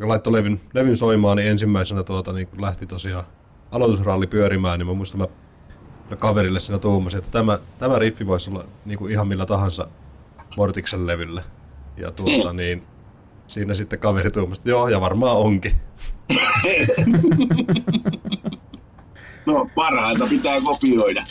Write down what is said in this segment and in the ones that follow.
kun laittoi levyn, levyn soimaan, niin ensimmäisenä tuota, niin kun lähti tosiaan aloitusralli pyörimään, niin mä muistan mä kaverille siinä tuumasin, että tämä, tämä riffi voisi olla niin kuin ihan millä tahansa Mortiksen levyllä. Ja tuota, mm. niin siinä sitten kaveri tuumasi, että joo, ja varmaan onkin. no, parhailta pitää kopioida.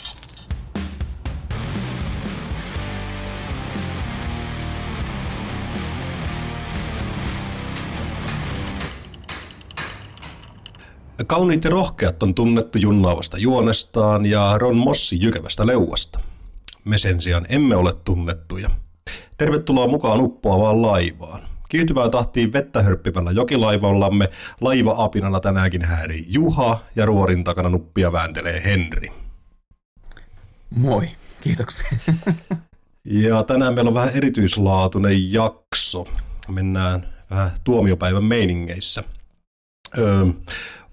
Kauniit ja rohkeat on tunnettu junnaavasta juonestaan ja Ron Mossi jykevästä leuasta. Me sen sijaan emme ole tunnettuja. Tervetuloa mukaan uppoavaan laivaan. Kiihtyvään tahtiin vettä hörppivällä jokilaivallamme laiva-apinalla tänäänkin häärii Juha ja ruorin takana nuppia vääntelee Henri. Moi, kiitoksia. ja tänään meillä on vähän erityislaatuinen jakso. Mennään vähän tuomiopäivän meiningeissä. Öö,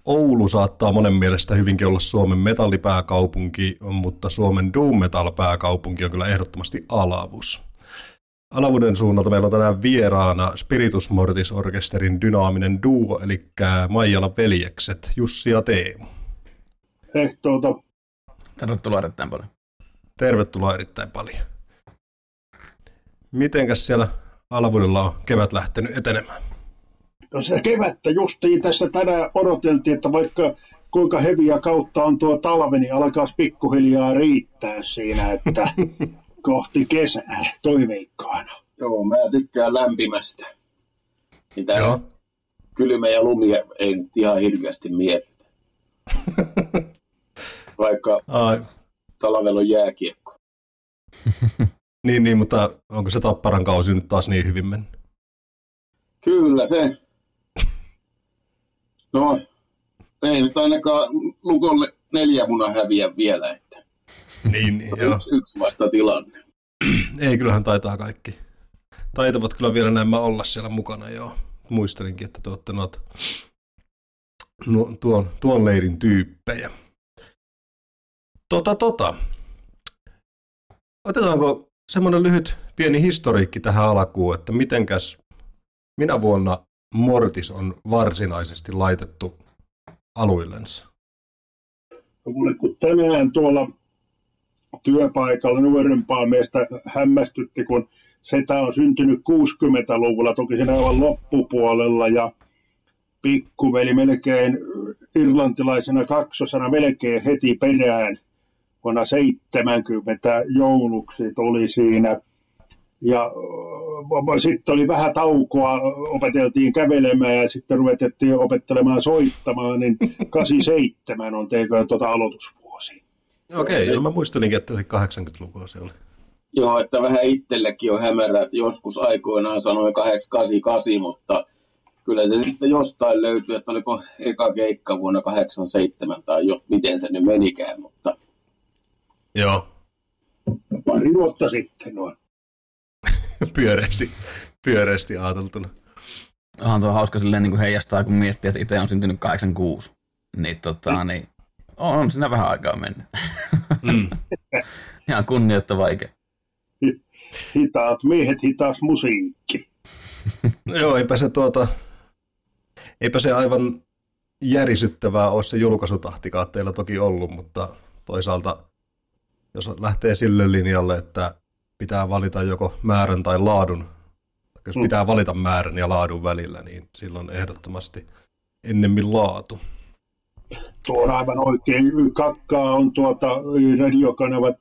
Oulu saattaa monen mielestä hyvinkin olla Suomen metallipääkaupunki, mutta Suomen doom metal pääkaupunki on kyllä ehdottomasti Alavus. Alavuuden suunnalta meillä on tänään vieraana Spiritus Mortis Orkesterin dynaaminen duo, eli Maijala veljekset Jussi ja Teemu. Ehtoota. Tervetuloa erittäin paljon. Tervetuloa erittäin paljon. Mitenkäs siellä Alavuudella on kevät lähtenyt etenemään? No se kevättä justiin tässä tänään odoteltiin, että vaikka kuinka heviä kautta on tuo talvi, niin alkaa pikkuhiljaa riittää siinä, että kohti kesää toiveikkaana. Joo, mä tykkään lämpimästä. Mitä Joo. kylmä ja lumi ei nyt ihan hirveästi miellytä. Vaikka Ai. talvella on jääkiekko. niin, niin, mutta onko se Tapparan kausi nyt taas niin hyvin mennyt? Kyllä se. No, ei nyt ainakaan Lukolle neljä muna häviä vielä, että niin, niin joo. Yksi, yksi vasta tilanne. ei, kyllähän taitaa kaikki. Taitavat kyllä vielä nämä olla siellä mukana, joo. Muistelinkin, että te olette noita, no, tuon, tuon leirin tyyppejä. Tota, tota. Otetaanko semmoinen lyhyt pieni historiikki tähän alkuun, että mitenkäs, minä vuonna Mortis on varsinaisesti laitettu aluillensa? No kun tänään tuolla työpaikalla nuorempaa meistä hämmästytti, kun setä on syntynyt 60-luvulla, toki siinä aivan loppupuolella, ja pikkuveli melkein irlantilaisena kaksosana melkein heti perään vuonna 70 jouluksi tuli siinä. Ja sitten oli vähän taukoa, opeteltiin kävelemään ja sitten ruvettiin opettelemaan soittamaan, niin 87 on teikö tuota aloitusvuosi. Okei, okay, no mä muistelinkin, että se 80-lukua se oli. Joo, että vähän itsellekin on hämärä, että joskus aikoinaan sanoi 888, mutta kyllä se sitten jostain löytyy, että oliko eka keikka vuonna 87 tai jo, miten se nyt menikään, mutta... Joo. Pari vuotta sitten noin. pyöreästi, pyöreästi ajateltuna. Onhan tuo hauska silleen niin kuin heijastaa, kun miettii, että itse on syntynyt 86. Niin, tota, mm. niin on, on siinä vähän aikaa mennyt. Mm. Ihan kunnioittava ikä. Hitaat miehet, hitaas musiikki. Joo, eipä se tuota, eipä se aivan järisyttävää ole se julkaisutahtikaan teillä toki ollut, mutta toisaalta jos lähtee sille linjalle, että pitää valita joko määrän tai laadun, jos mm. pitää valita määrän ja laadun välillä, niin silloin ehdottomasti ennemmin laatu. Tuo on aivan oikein. Kakkaa on tuota radiokanavat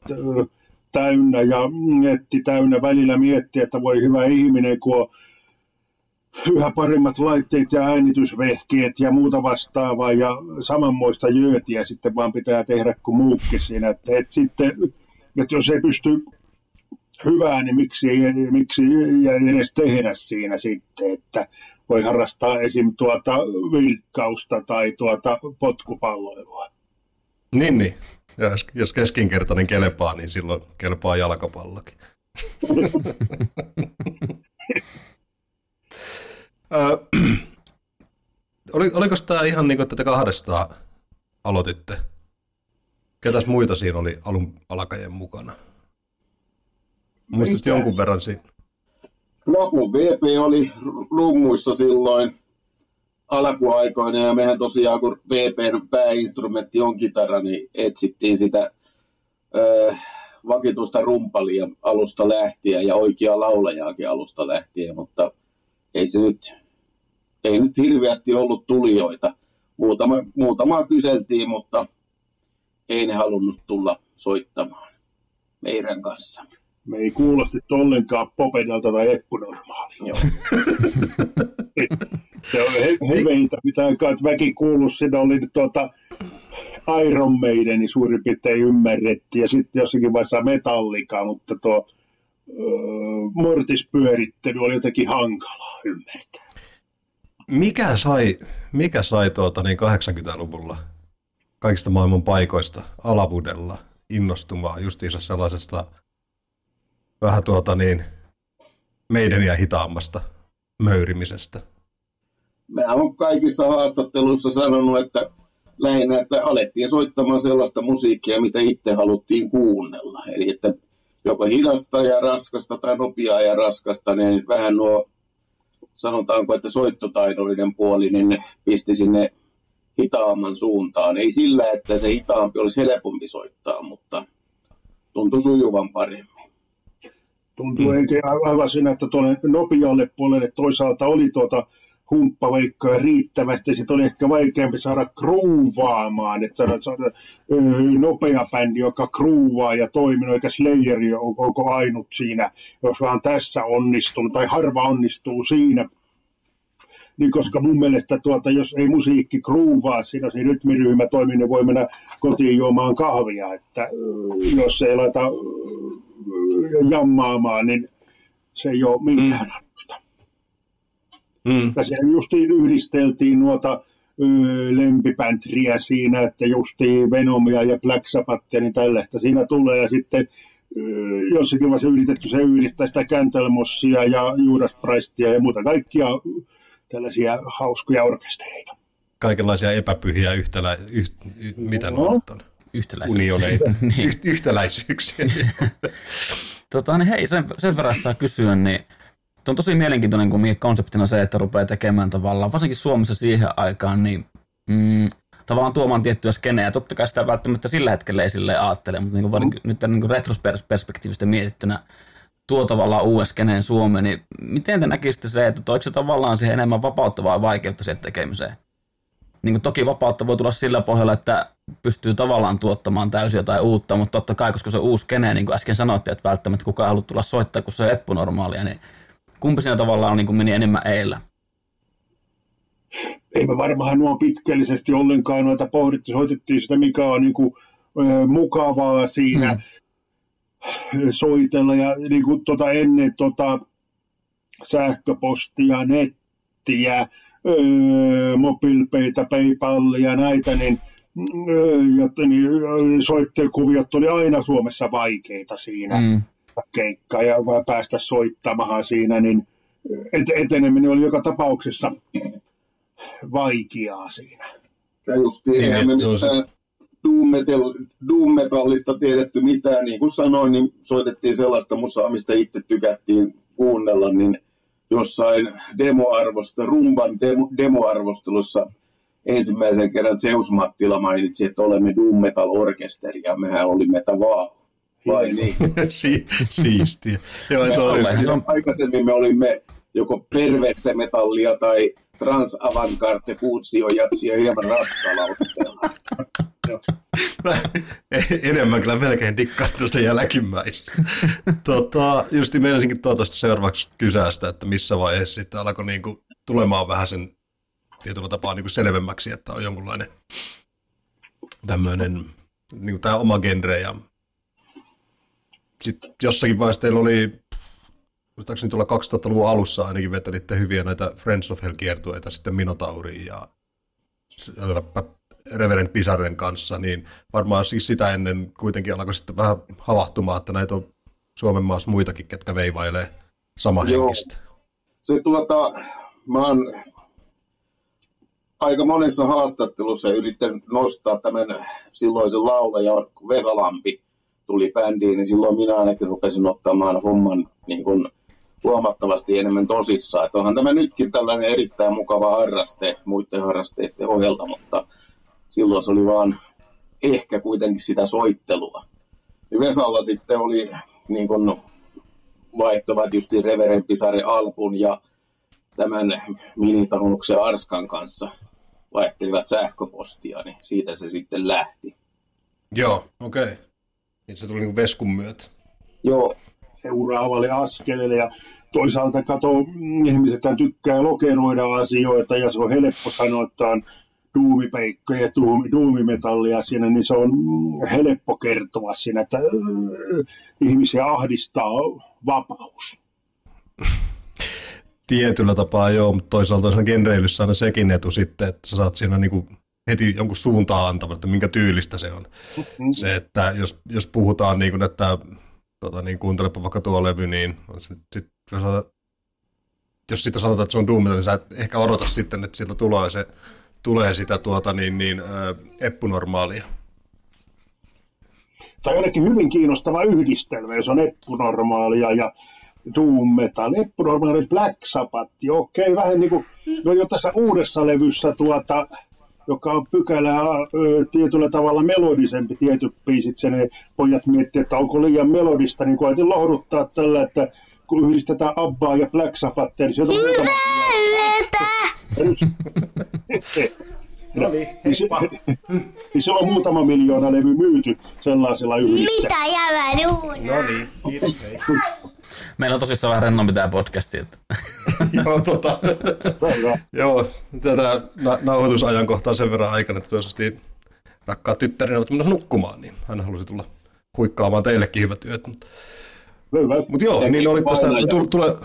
täynnä ja netti täynnä välillä miettiä, että voi hyvä ihminen, kun on yhä paremmat laitteet ja äänitysvehkeet ja muuta vastaavaa ja samanmoista jöötiä sitten vaan pitää tehdä kuin muukin siinä. Että, että sitten, että jos ei pysty hyvää, niin miksi, miksi edes tehdä siinä sitten, että voi harrastaa esim. tuota virkkausta tai tuota potkupalloilua. Niin, niin. Ja jos keskinkertainen kelpaa, niin silloin kelpaa jalkapallokin. oliko tämä ihan niin kuin, että te kahdestaan aloititte? Ketäs muita siinä oli alun alkajen mukana? Muistatko jonkun verran siinä? No mun VP oli runguissa silloin. alkuaikoina, ja mehän tosiaan, kun VPn pääinstrumentti on kitara, niin etsittiin sitä ö, vakituista rumpalia alusta lähtien ja oikea laulajaakin alusta lähtien, mutta ei se nyt, ei nyt hirveästi ollut tulijoita. Muutama, muutamaa kyseltiin, mutta ei ne halunnut tulla soittamaan meidän kanssa. Me ei kuulosti ollenkaan Popedalta tai Eppunormaalilta. se on he, heveitä, mitä aikaa väki kuullut, siinä oli tuota Iron Maideni suurin piirtein ymmärrettiin, ja sitten jossakin vaiheessa Metallica, mutta tuo mortispyörittely oli jotenkin hankalaa ymmärtää. Mikä sai, mikä sai tuota niin 80-luvulla kaikista maailman paikoista alavudella innostumaan justiinsa sellaisesta vähän tuota niin meidän ja hitaammasta möyrimisestä? Mä olen kaikissa haastatteluissa sanonut, että lähinnä, että alettiin soittamaan sellaista musiikkia, mitä itse haluttiin kuunnella. Eli että joko hidasta ja raskasta tai nopeaa ja raskasta, niin vähän nuo, sanotaanko, että soittotaidollinen puoli, niin pisti sinne hitaamman suuntaan. Ei sillä, että se hitaampi olisi helpompi soittaa, mutta tuntui sujuvan paremmin. Tuntuu mm. aivan siinä, että tuonne nopealle puolelle toisaalta oli tuota humppaveikkoja riittävästi. Sitten oli ehkä vaikeampi saada kruuvaamaan, että saada, saada nopea bändi, joka kruuvaa ja toiminut, eikä Slayeri onko ainut siinä, jos vaan tässä onnistunut, tai harva onnistuu siinä. Niin koska mun mielestä tuota, jos ei musiikki kruuvaa siinä se rytmiryhmä toimii, niin voi mennä kotiin juomaan kahvia, että jos ei laita jammaamaan, niin se ei ole minkään mm. arvosta. Mm. Ja siellä justiin yhdisteltiin nuota lempipäntriä siinä, että justiin Venomia ja Black Sabbathia, niin tällaista siinä tulee. Ja sitten jossakin vaiheessa yritetty se yhdistää sitä Candlemossia ja Judas Priestia ja muuta kaikkia tällaisia hauskoja orkestereita. Kaikenlaisia epäpyhiä yhtälä, yht, y, mitä no. on? Yhtäläisyyksiä. niin. Yht, yhtäläisyyksiä. tota, niin hei, sen, sen verran saa kysyä, niin on tosi mielenkiintoinen kun konseptina se, että rupeaa tekemään tavallaan, varsinkin Suomessa siihen aikaan, niin mm, tavallaan tuomaan tiettyä skeneä. Totta kai sitä välttämättä sillä hetkellä ei sille ajattele, mutta niin kuin mm. nyt niin retrosperspektiivistä mietittynä tuo tavallaan uuden skeneen Suomeen, niin miten te näkisitte se, että toiko se tavallaan siihen enemmän vapauttavaa vaikeutta siihen tekemiseen? Niin kuin toki vapautta voi tulla sillä pohjalla, että pystyy tavallaan tuottamaan täysin jotain uutta, mutta totta kai, koska se on uusi skene, niin kuin äsken sanoitte, että välttämättä kukaan ei halua tulla soittaa, kun se on eppunormaalia, niin kumpi siinä tavallaan niin kuin meni enemmän eillä? Ei me varmaan nuo pitkällisesti ollenkaan noita pohdittu. Soitettiin sitä, mikä on niin kuin, ö, mukavaa siinä hmm. soitella. Ja niin kuin, tota, ennen tota, sähköpostia, nettiä, öö, mobiilpeitä, PayPalia, näitä, niin, öö, jotta, niin soittelikuviot oli aina Suomessa vaikeita siinä. Mm keikka ja päästä soittamaan siinä, niin eteneminen oli joka tapauksessa vaikeaa siinä. Ja eihän me mitään doom, metallista tiedetty mitään, niin kuin sanoin, niin soitettiin sellaista musaa, mistä itse tykättiin kuunnella, niin jossain demoarvosta, rumban demo, demoarvostelussa ensimmäisen kerran Zeus Mattila mainitsi, että olemme doom metal orkesteri ja mehän olimme vaan vai niin? si- siistiä. Joo, se on, se on aikaisemmin me olimme joko perverse metallia tai trans avantgarde jatsia hieman raskaalla otteella. enemmän kyllä melkein dikkaan tuosta jälkimmäisestä. tota, justi meinasinkin tuota seuraavaksi kysästä, että missä vaiheessa sitten alkoi niinku tulemaan vähän sen tietyllä tapaa niinku selvemmäksi, että on jonkunlainen tämmöinen niinku tämä oma genre ja sitten jossakin vaiheessa teillä oli, muistaakseni tuolla 2000-luvun alussa ainakin vetelitte hyviä näitä Friends of Hell-kiertueita sitten Minotaurin ja Reverend Pisaren kanssa, niin varmaan siis sitä ennen kuitenkin alkoi sitten vähän havahtumaan, että näitä on Suomen maassa muitakin, ketkä veivailee henkistä. Se tuota, mä oon aika monessa haastattelussa yrittänyt nostaa tämän silloisen laulajan Vesalampi tuli bändiin, niin silloin minä ainakin rupesin ottamaan homman niin kuin huomattavasti enemmän tosissaan. Että onhan tämä nytkin tällainen erittäin mukava harraste muiden harrasteiden ohjelta, mutta silloin se oli vaan ehkä kuitenkin sitä soittelua. Vesalla sitten oli niin kuin vaihtovat just Reveren Pisare Alpun ja tämän minitanuksen Arskan kanssa vaihtelivat sähköpostia, niin siitä se sitten lähti. Joo, okei. Okay. Niin se tuli niin veskun myötä. Joo. Seuraavalle askeleelle ja toisaalta kato, ihmiset tykkää lokeroida asioita ja se on helppo sanoa, että on duumipeikkoja ja duumi, duumimetallia siinä, niin se on helppo kertoa siinä, että äh, ihmisiä ahdistaa vapaus. Tietyllä tapaa joo, mutta toisaalta se genreilyssä aina sekin etu sitten, että sä saat siinä niinku heti jonkun suuntaan antavan, että minkä tyylistä se on. Mm-hmm. Se, että jos, jos puhutaan niin kuin, että tota, niin kuuntelepa vaikka tuo levy, niin on se, sit, jos, jos sitä sanotaan, että se on Doom, niin sä et ehkä odota sitten, että sieltä tulee, se, tulee sitä tuota, niin, niin, äh, eppunormaalia. Tai ainakin hyvin kiinnostava yhdistelmä, jos on eppunormaalia ja doom metal, eppunormaali Black Sabbath, okei, vähän niin kuin, no jo tässä uudessa levyssä tuota, joka on pykälää tietyllä tavalla melodisempi tietyt biisit, sen pojat miettii, että onko liian melodista, niin koetin lohduttaa tällä, että kun yhdistetään Abbaa ja Black Sabbathia, niin sieltä on muutama... No niin, niin se on muutama miljoona levy myyty sellaisella yhdessä. Mitä jävä No niin, kiitos. Meillä on tosissaan vähän rennompi tämä podcasti. Että. joo, tota, joo, tätä na- nauhoitusajankohtaa sen verran aikana, että toivottavasti rakkaat tyttäreni ovat menossa nukkumaan, niin hän halusi tulla huikkaamaan teillekin hyvät yöt. Mutta Mut joo, niin oli tästä, tule, tule...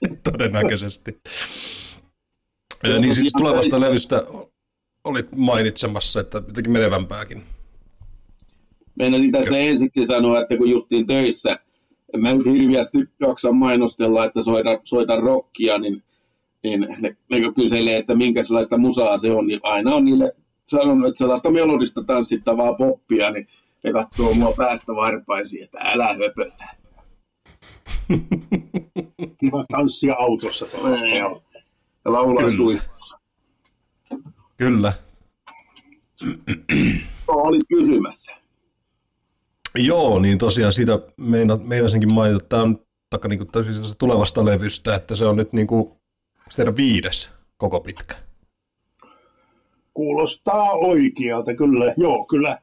todennäköisesti. Ja, niin siis tulevasta levystä olit mainitsemassa, että jotenkin menevämpääkin. Meinasin tässä ensiksi sanoa, että kun justiin töissä en mä nyt hirviästi jaksa mainostella, että soita, soita rockia, niin, niin ne, ne kyselee, että minkä sellaista musaa se on, niin aina on niille sanonut, että sellaista melodista tanssittavaa poppia, niin ne katsoo mua päästä varpaisiin, että älä höpötä. Kiva tanssia autossa Ja laulaa suihkussa. Kyllä. Olit kysymässä. Joo, niin tosiaan siitä meina, meinasinkin mainita, että tämä on taka, niin kuin, tulevasta levystä, että se on nyt niin kuin, teidän viides koko pitkä. Kuulostaa oikealta, kyllä. Joo, kyllä.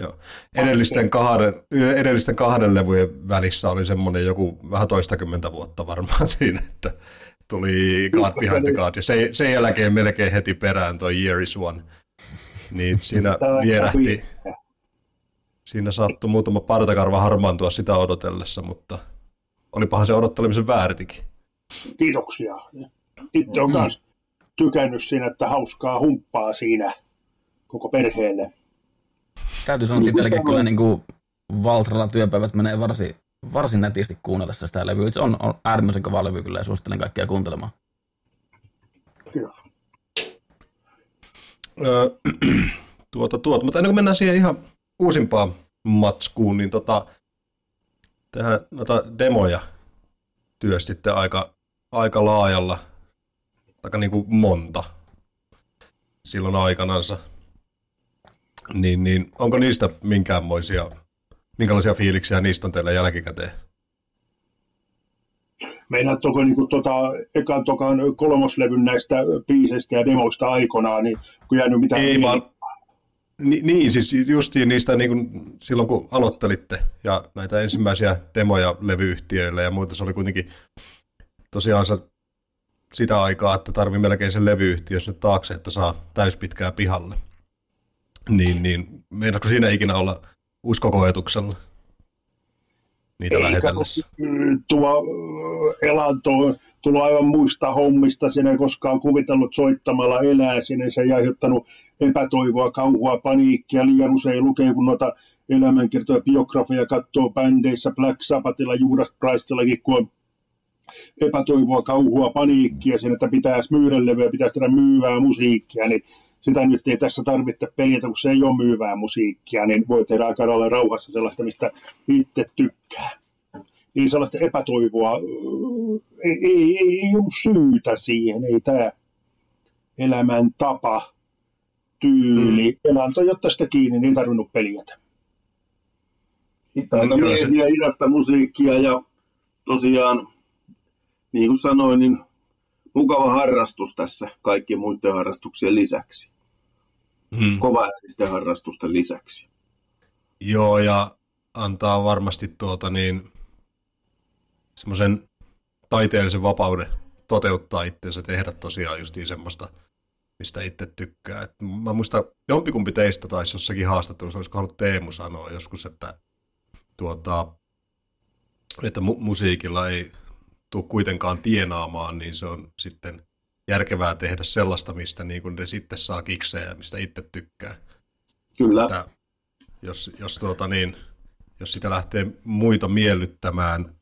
Joo. Edellisten kahden, edellisten kahden levyjen välissä oli semmoinen joku vähän toistakymmentä vuotta varmaan siinä, että tuli God Behind the God, ja sen, sen jälkeen melkein heti perään toi Year is One. Niin siinä vierähti, siinä sattui muutama partakarva harmaantua sitä odotellessa, mutta olipahan se odottelemisen väärtikin. Kiitoksia. Itse olen myös tykännyt siinä, että hauskaa humppaa siinä koko perheelle. Täytyy sanoa, että itselläkin kyllä niin kuin Valtralla työpäivät menee varsin, varsin nätisti kuunnellessa sitä levyä. Se on, on äärimmäisen kova levy kyllä ja suosittelen kaikkia kuuntelemaan. Kyllä. Öö, tuota, tuota, mutta ennen kuin mennään siihen ihan uusimpaan matskuun, niin tota, tehdään noita demoja työstitte aika, aika laajalla, aika niin kuin monta silloin aikanansa. Niin, niin onko niistä minkäänmoisia, minkälaisia fiiliksiä niistä on teillä jälkikäteen? Meinaat onko niin tota, ekan tokan kolmoslevyn näistä biiseistä ja demoista aikanaan, niin kun jäänyt mitään... Ei vaan, Ni, niin, siis justiin niistä niin kuin silloin kun aloittelitte ja näitä ensimmäisiä demoja levyyhtiöille ja muita, se oli kuitenkin tosiaan se, sitä aikaa, että tarvii melkein sen levyyhtiö sinne taakse, että saa täyspitkää pihalle. Niin, niin. Meinaatko siinä ikinä olla uskokoetuksella? Niitä Ei, lähetellessä? Tuo elanto tullut aivan muista hommista, sinne ei koskaan kuvitellut soittamalla elää, sinne se ei aiheuttanut epätoivoa, kauhua, paniikkia, liian usein lukee, kun noita elämänkertoja, biografia katsoo bändeissä, Black Sabbathilla, Judas Priestillakin, kun on epätoivoa, kauhua, paniikkia, sen, että pitäisi myydä levyä, pitäisi tehdä myyvää musiikkia, niin sitä nyt ei tässä tarvitse peljätä, kun se ei ole myyvää musiikkia, niin voi tehdä aika olla rauhassa sellaista, mistä itse tykkää. niin sellaista epätoivoa, ei, ei, ei, ei ollut syytä siihen, ei tämä elämäntapa, tyyli, mm. elanto, jotta sitä kiinni, niin ei tarvinnut peljätä. Hitaita mm, miehiä, hidasta musiikkia ja tosiaan, niin kuin sanoin, niin mukava harrastus tässä kaikkien muiden harrastuksien lisäksi. Mm. Kova harrastusten lisäksi. Joo, ja antaa varmasti tuota niin, semmoisen taiteellisen vapauden toteuttaa itsensä, tehdä tosiaan just semmoista, mistä itse tykkää. Et mä muistan, jompikumpi teistä taisi jossakin haastattelussa, olisiko halunnut Teemu sanoa joskus, että, tuota, että mu- musiikilla ei tule kuitenkaan tienaamaan, niin se on sitten järkevää tehdä sellaista, mistä niin kuin ne sitten saa kiksejä ja mistä itse tykkää. Kyllä. Että jos, jos, tuota niin, jos sitä lähtee muita miellyttämään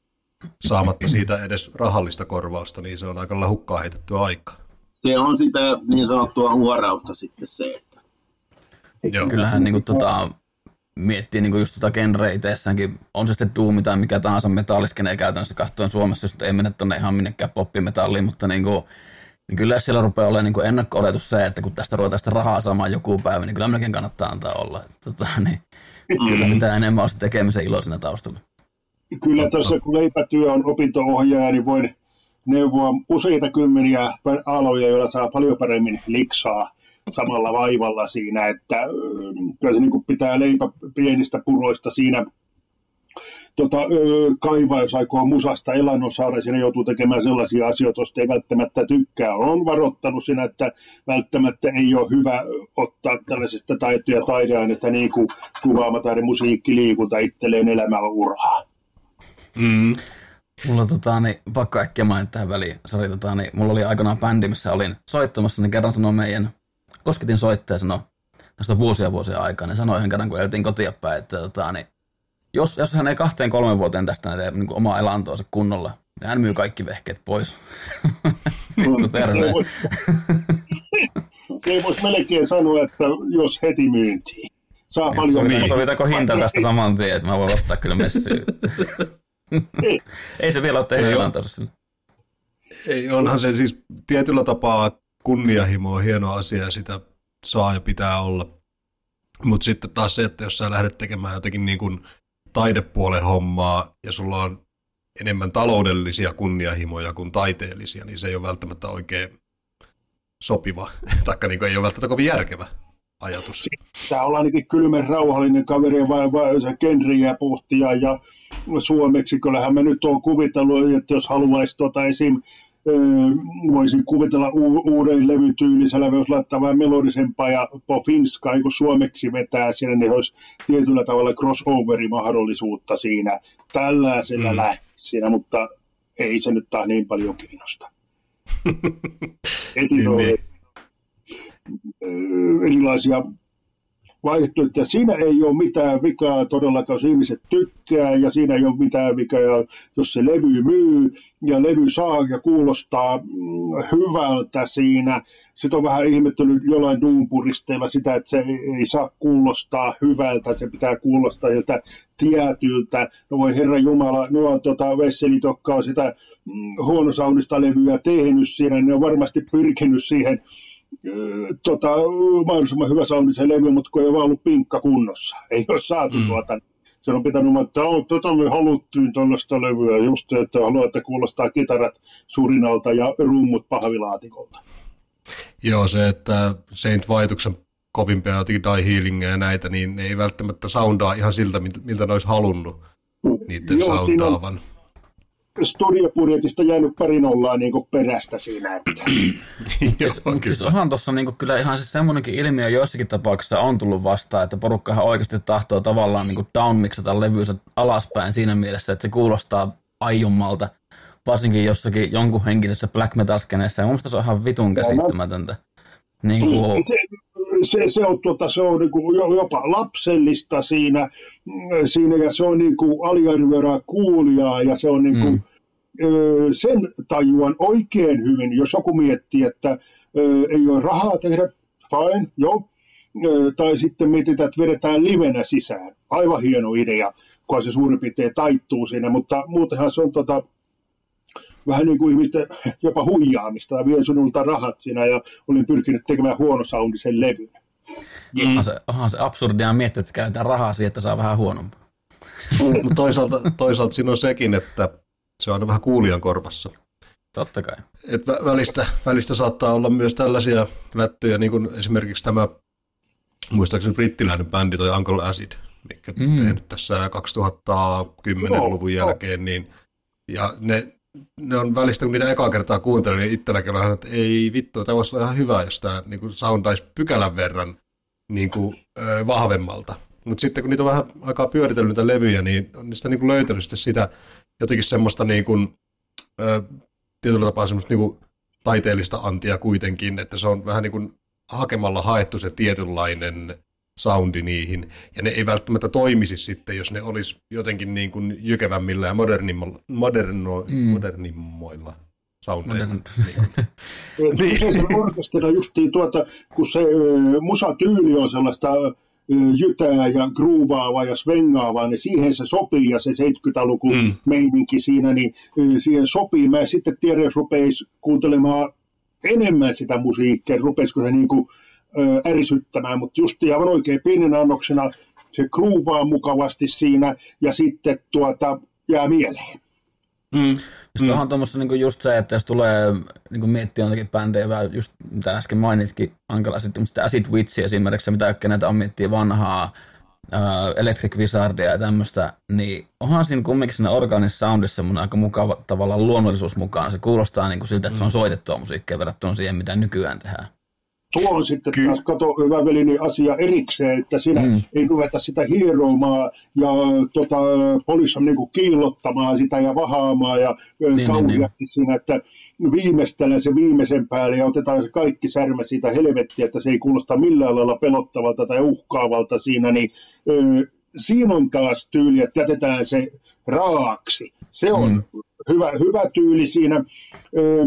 saamatta siitä edes rahallista korvausta, niin se on aika lahukkaa heitettyä aikaa. Se on sitä niin sanottua huorausta sitten se, että... Joo. Kyllähän niin kuin, tota, miettii niin just tota genreä itsessäänkin, on se sitten duumi tai mikä tahansa metalliskene käytännössä katsoen Suomessa, jos ei mene tuonne ihan minnekään poppimetalliin, mutta niin kuin, niin kyllä siellä rupeaa olemaan niin ennakko-oletus se, että kun tästä ruvetaan sitä rahaa saamaan joku päivä, niin kyllä melkein kannattaa antaa olla. Tota, niin, mm. Kyllä pitää enemmän olla tekemisen ilo siinä taustalla. Kyllä tuossa kun leipätyö on opinto-ohjaaja, niin voin neuvoa useita kymmeniä aloja, joilla saa paljon paremmin liksaa samalla vaivalla siinä, että kyllä se niin pitää leipä pienistä puroista siinä tota, kaivaa, jos aikoo musasta elannon saada, siinä joutuu tekemään sellaisia asioita, joista ei välttämättä tykkää. On varoittanut siinä, että välttämättä ei ole hyvä ottaa tällaisesta taito- ja taideainetta niin kuin kuvaama tai musiikki, liikunta itselleen elämäuraa. Mm. Mulla tota, niin, pakko äkkiä mainita tähän väliin. Sori, tota, niin, mulla oli aikanaan bändi, missä olin soittamassa, niin kerran sanoi meidän, kosketin soittaja sanoi, tästä vuosia vuosia aikaa, niin sanoi yhden kerran, kun eltiin kotia päin, että tota, niin, jos, jos hän ei kahteen kolmen vuoteen tästä näitä niin omaa elantoonsa kunnolla, niin hän myy kaikki vehkeet pois. Vittu terve. Se, voi, se voisi melkein sanoa, että jos heti myyntiin. Saa paljon. Sovitaanko, sovitaanko hinta tästä saman tien, että mä voin ottaa kyllä messyyn. ei. ei se vielä ole teidän elantossa. Ei, onhan se siis tietyllä tapaa kunnianhimo on hieno asia ja sitä saa ja pitää olla. Mutta sitten taas se, että jos sä lähdet tekemään jotenkin niin kuin taidepuolen hommaa ja sulla on enemmän taloudellisia kunnianhimoja kuin taiteellisia, niin se ei ole välttämättä oikein sopiva, taikka niin ei ole välttämättä kovin järkevä ajatus. Tämä on ainakin kylmän rauhallinen kaveri, vai, vai se genriä pohtia ja suomeksi, kyllähän mä nyt oon kuvitellut, että jos haluaisi tuota esim voisin kuvitella u- uuden levytyylisellä, jos laittaa vähän melodisempaa ja pofinskaa, kun suomeksi vetää siinä, niin olisi tietyllä tavalla crossoverimahdollisuutta siinä. Tällaisella mm. siinä, mutta ei se nyt taas niin paljon kiinnosta. Etinoille erilaisia vaihtoehtoja. Siinä ei ole mitään vikaa todellakaan, jos ihmiset tykkää, ja siinä ei ole mitään vikaa, jos se levy myy, ja levy saa ja kuulostaa mm, hyvältä siinä. Sitten on vähän ihmettänyt jollain duunpuristeilla sitä, että se ei saa kuulostaa hyvältä, se pitää kuulostaa jolta tietyltä. No voi herra Jumala, nuo tota, vesselit, jotka on sitä mm, huonosaunista levyä tehnyt siinä, ne on varmasti pyrkinyt siihen tota, mahdollisimman hyvä se levy, mutta kun ei vaan ollut pinkka kunnossa. Ei ole saatu mm. tuota. Se on pitänyt, että tota me haluttiin tällaista levyä, just että haluaa, kuulostaa kitarat surinalta ja rummut pahvilaatikolta. Joo, se, että Saint Vaituksen kovimpia jotenkin Die Healingia ja näitä, niin ne ei välttämättä soundaa ihan siltä, miltä ne olisi halunnut niiden Joo, soundaavan. Siinä on, studiobudjetista jäänyt pari nollaa niin perästä siinä. Että. siis, siis onhan tuossa niin kyllä ihan siis semmoinenkin ilmiö joissakin tapauksissa on tullut vastaan, että porukkahan oikeasti tahtoo tavallaan niin downmixata levyysä alaspäin siinä mielessä, että se kuulostaa aiommalta, varsinkin jossakin jonkun henkisessä black metal skeneessä. Ja mun se on ihan vitun käsittämätöntä. Niin kuin... se, se, se on, tuota, se on niin kuin jopa lapsellista siinä, siinä ja se on niin kuin aliarvioidaan kuulijaa ja se on niin kuin, mm. sen tajuan oikein hyvin, jos joku miettii, että ei ole rahaa tehdä, fine, joo, tai sitten mietitään, että vedetään livenä sisään. Aivan hieno idea, kun se suurin piirtein taittuu siinä, mutta muutenhan se on tota, vähän niin kuin ihmisten jopa huijaamista ja vie sinulta rahat siinä ja olin pyrkinyt tekemään huonosoundisen levyn. Mm. Onhan, se, onhan se absurdia miettiä, että käytetään rahaa siihen, että saa vähän huonompaa. Mutta toisaalta, toisaalta siinä on sekin, että se on vähän kuulijan korvassa. Totta kai. Et välistä, välistä saattaa olla myös tällaisia lättyjä, niin kuin esimerkiksi tämä, muistaakseni brittiläinen bändi, toi Uncle Acid, mikä mm. tehnyt tässä 2010-luvun jälkeen, niin ja ne, ne on välistä, kun niitä ekaa kertaa kuuntelin, niin itselläkin on että ei vittu, tämä voisi olla ihan hyvä, jos tämä niin kuin soundaisi pykälän verran niin kuin, ö, vahvemmalta. Mutta sitten kun niitä on vähän aikaa pyöritellyt niitä levyjä, niin on niistä niin kuin löytänyt sitten sitä jotenkin semmoista niin kuin, ö, tietyllä tapaa semmoista niin kuin taiteellista antia kuitenkin, että se on vähän niin kuin hakemalla haettu se tietynlainen soundi niihin, ja ne ei välttämättä toimisi sitten, jos ne olisi jotenkin niin kuin jykevämmillä ja modernimmoilla, moderno, mm. modernimmoilla soundeilla. Modern. niin. justiin tuota, kun se musatyyli on sellaista jytää ja gruuvaava ja svengaava, niin siihen se sopii ja se 70-luku mm. meininki siinä, niin siihen sopii. Mä sitten tiedän, jos rupeisi kuuntelemaan enemmän sitä musiikkia, rupeisiko se niin kuin, ärisyttämään, mutta just aivan oikein pienen annoksena se groovaa mukavasti siinä ja sitten tuota, jää mieleen. Mm. Sitten mm. on tuommoista niin just se, että jos tulee niin miettiä jotakin bändejä, just mitä äsken mainitkin, Ankala sitten, mutta Acid Witch esimerkiksi, mitä näitä on miettiä vanhaa, uh, Electric Wizardia ja tämmöistä, niin onhan siinä kumminkin siinä organis soundissa semmoinen aika mukava tavallaan luonnollisuus mukaan. Se kuulostaa niin kuin siltä, että se on mm. soitettua musiikkia verrattuna siihen, mitä nykyään tehdään tuo on sitten Ky- taas, kato hyvä velini, asia erikseen, että siinä mm. ei ruveta sitä hieromaa ja tota, poliissa niin kiillottamaan sitä ja vahaamaan ja niin, kauheasti niin, niin. siinä, että viimeistellään se viimeisen päälle ja otetaan se kaikki särmä siitä helvettiä, että se ei kuulosta millään lailla pelottavalta tai uhkaavalta siinä, niin ö, siinä on taas tyyli, että jätetään se raaksi. Se on mm. hyvä, hyvä tyyli siinä. Ö,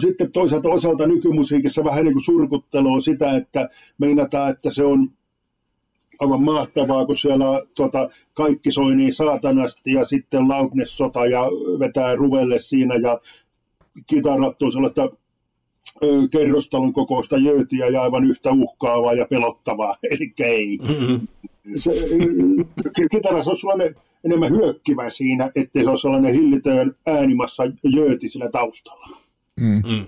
sitten toisaalta osalta nykymusiikissa vähän niin kuin surkuttelua sitä, että meinataan, että se on aivan mahtavaa, kun siellä tota, kaikki soi niin saatanasti ja sitten loudness-sota ja vetää ruvelle siinä ja kitarat on sellaista ö, kerrostalon kokoista jöötiä ja aivan yhtä uhkaavaa ja pelottavaa, eli ei. Mm-hmm. Se, kitarassa on sellainen enemmän hyökkivä siinä, ettei se ole sellainen hillitön äänimassa jööti sillä taustalla. Mm. Mm.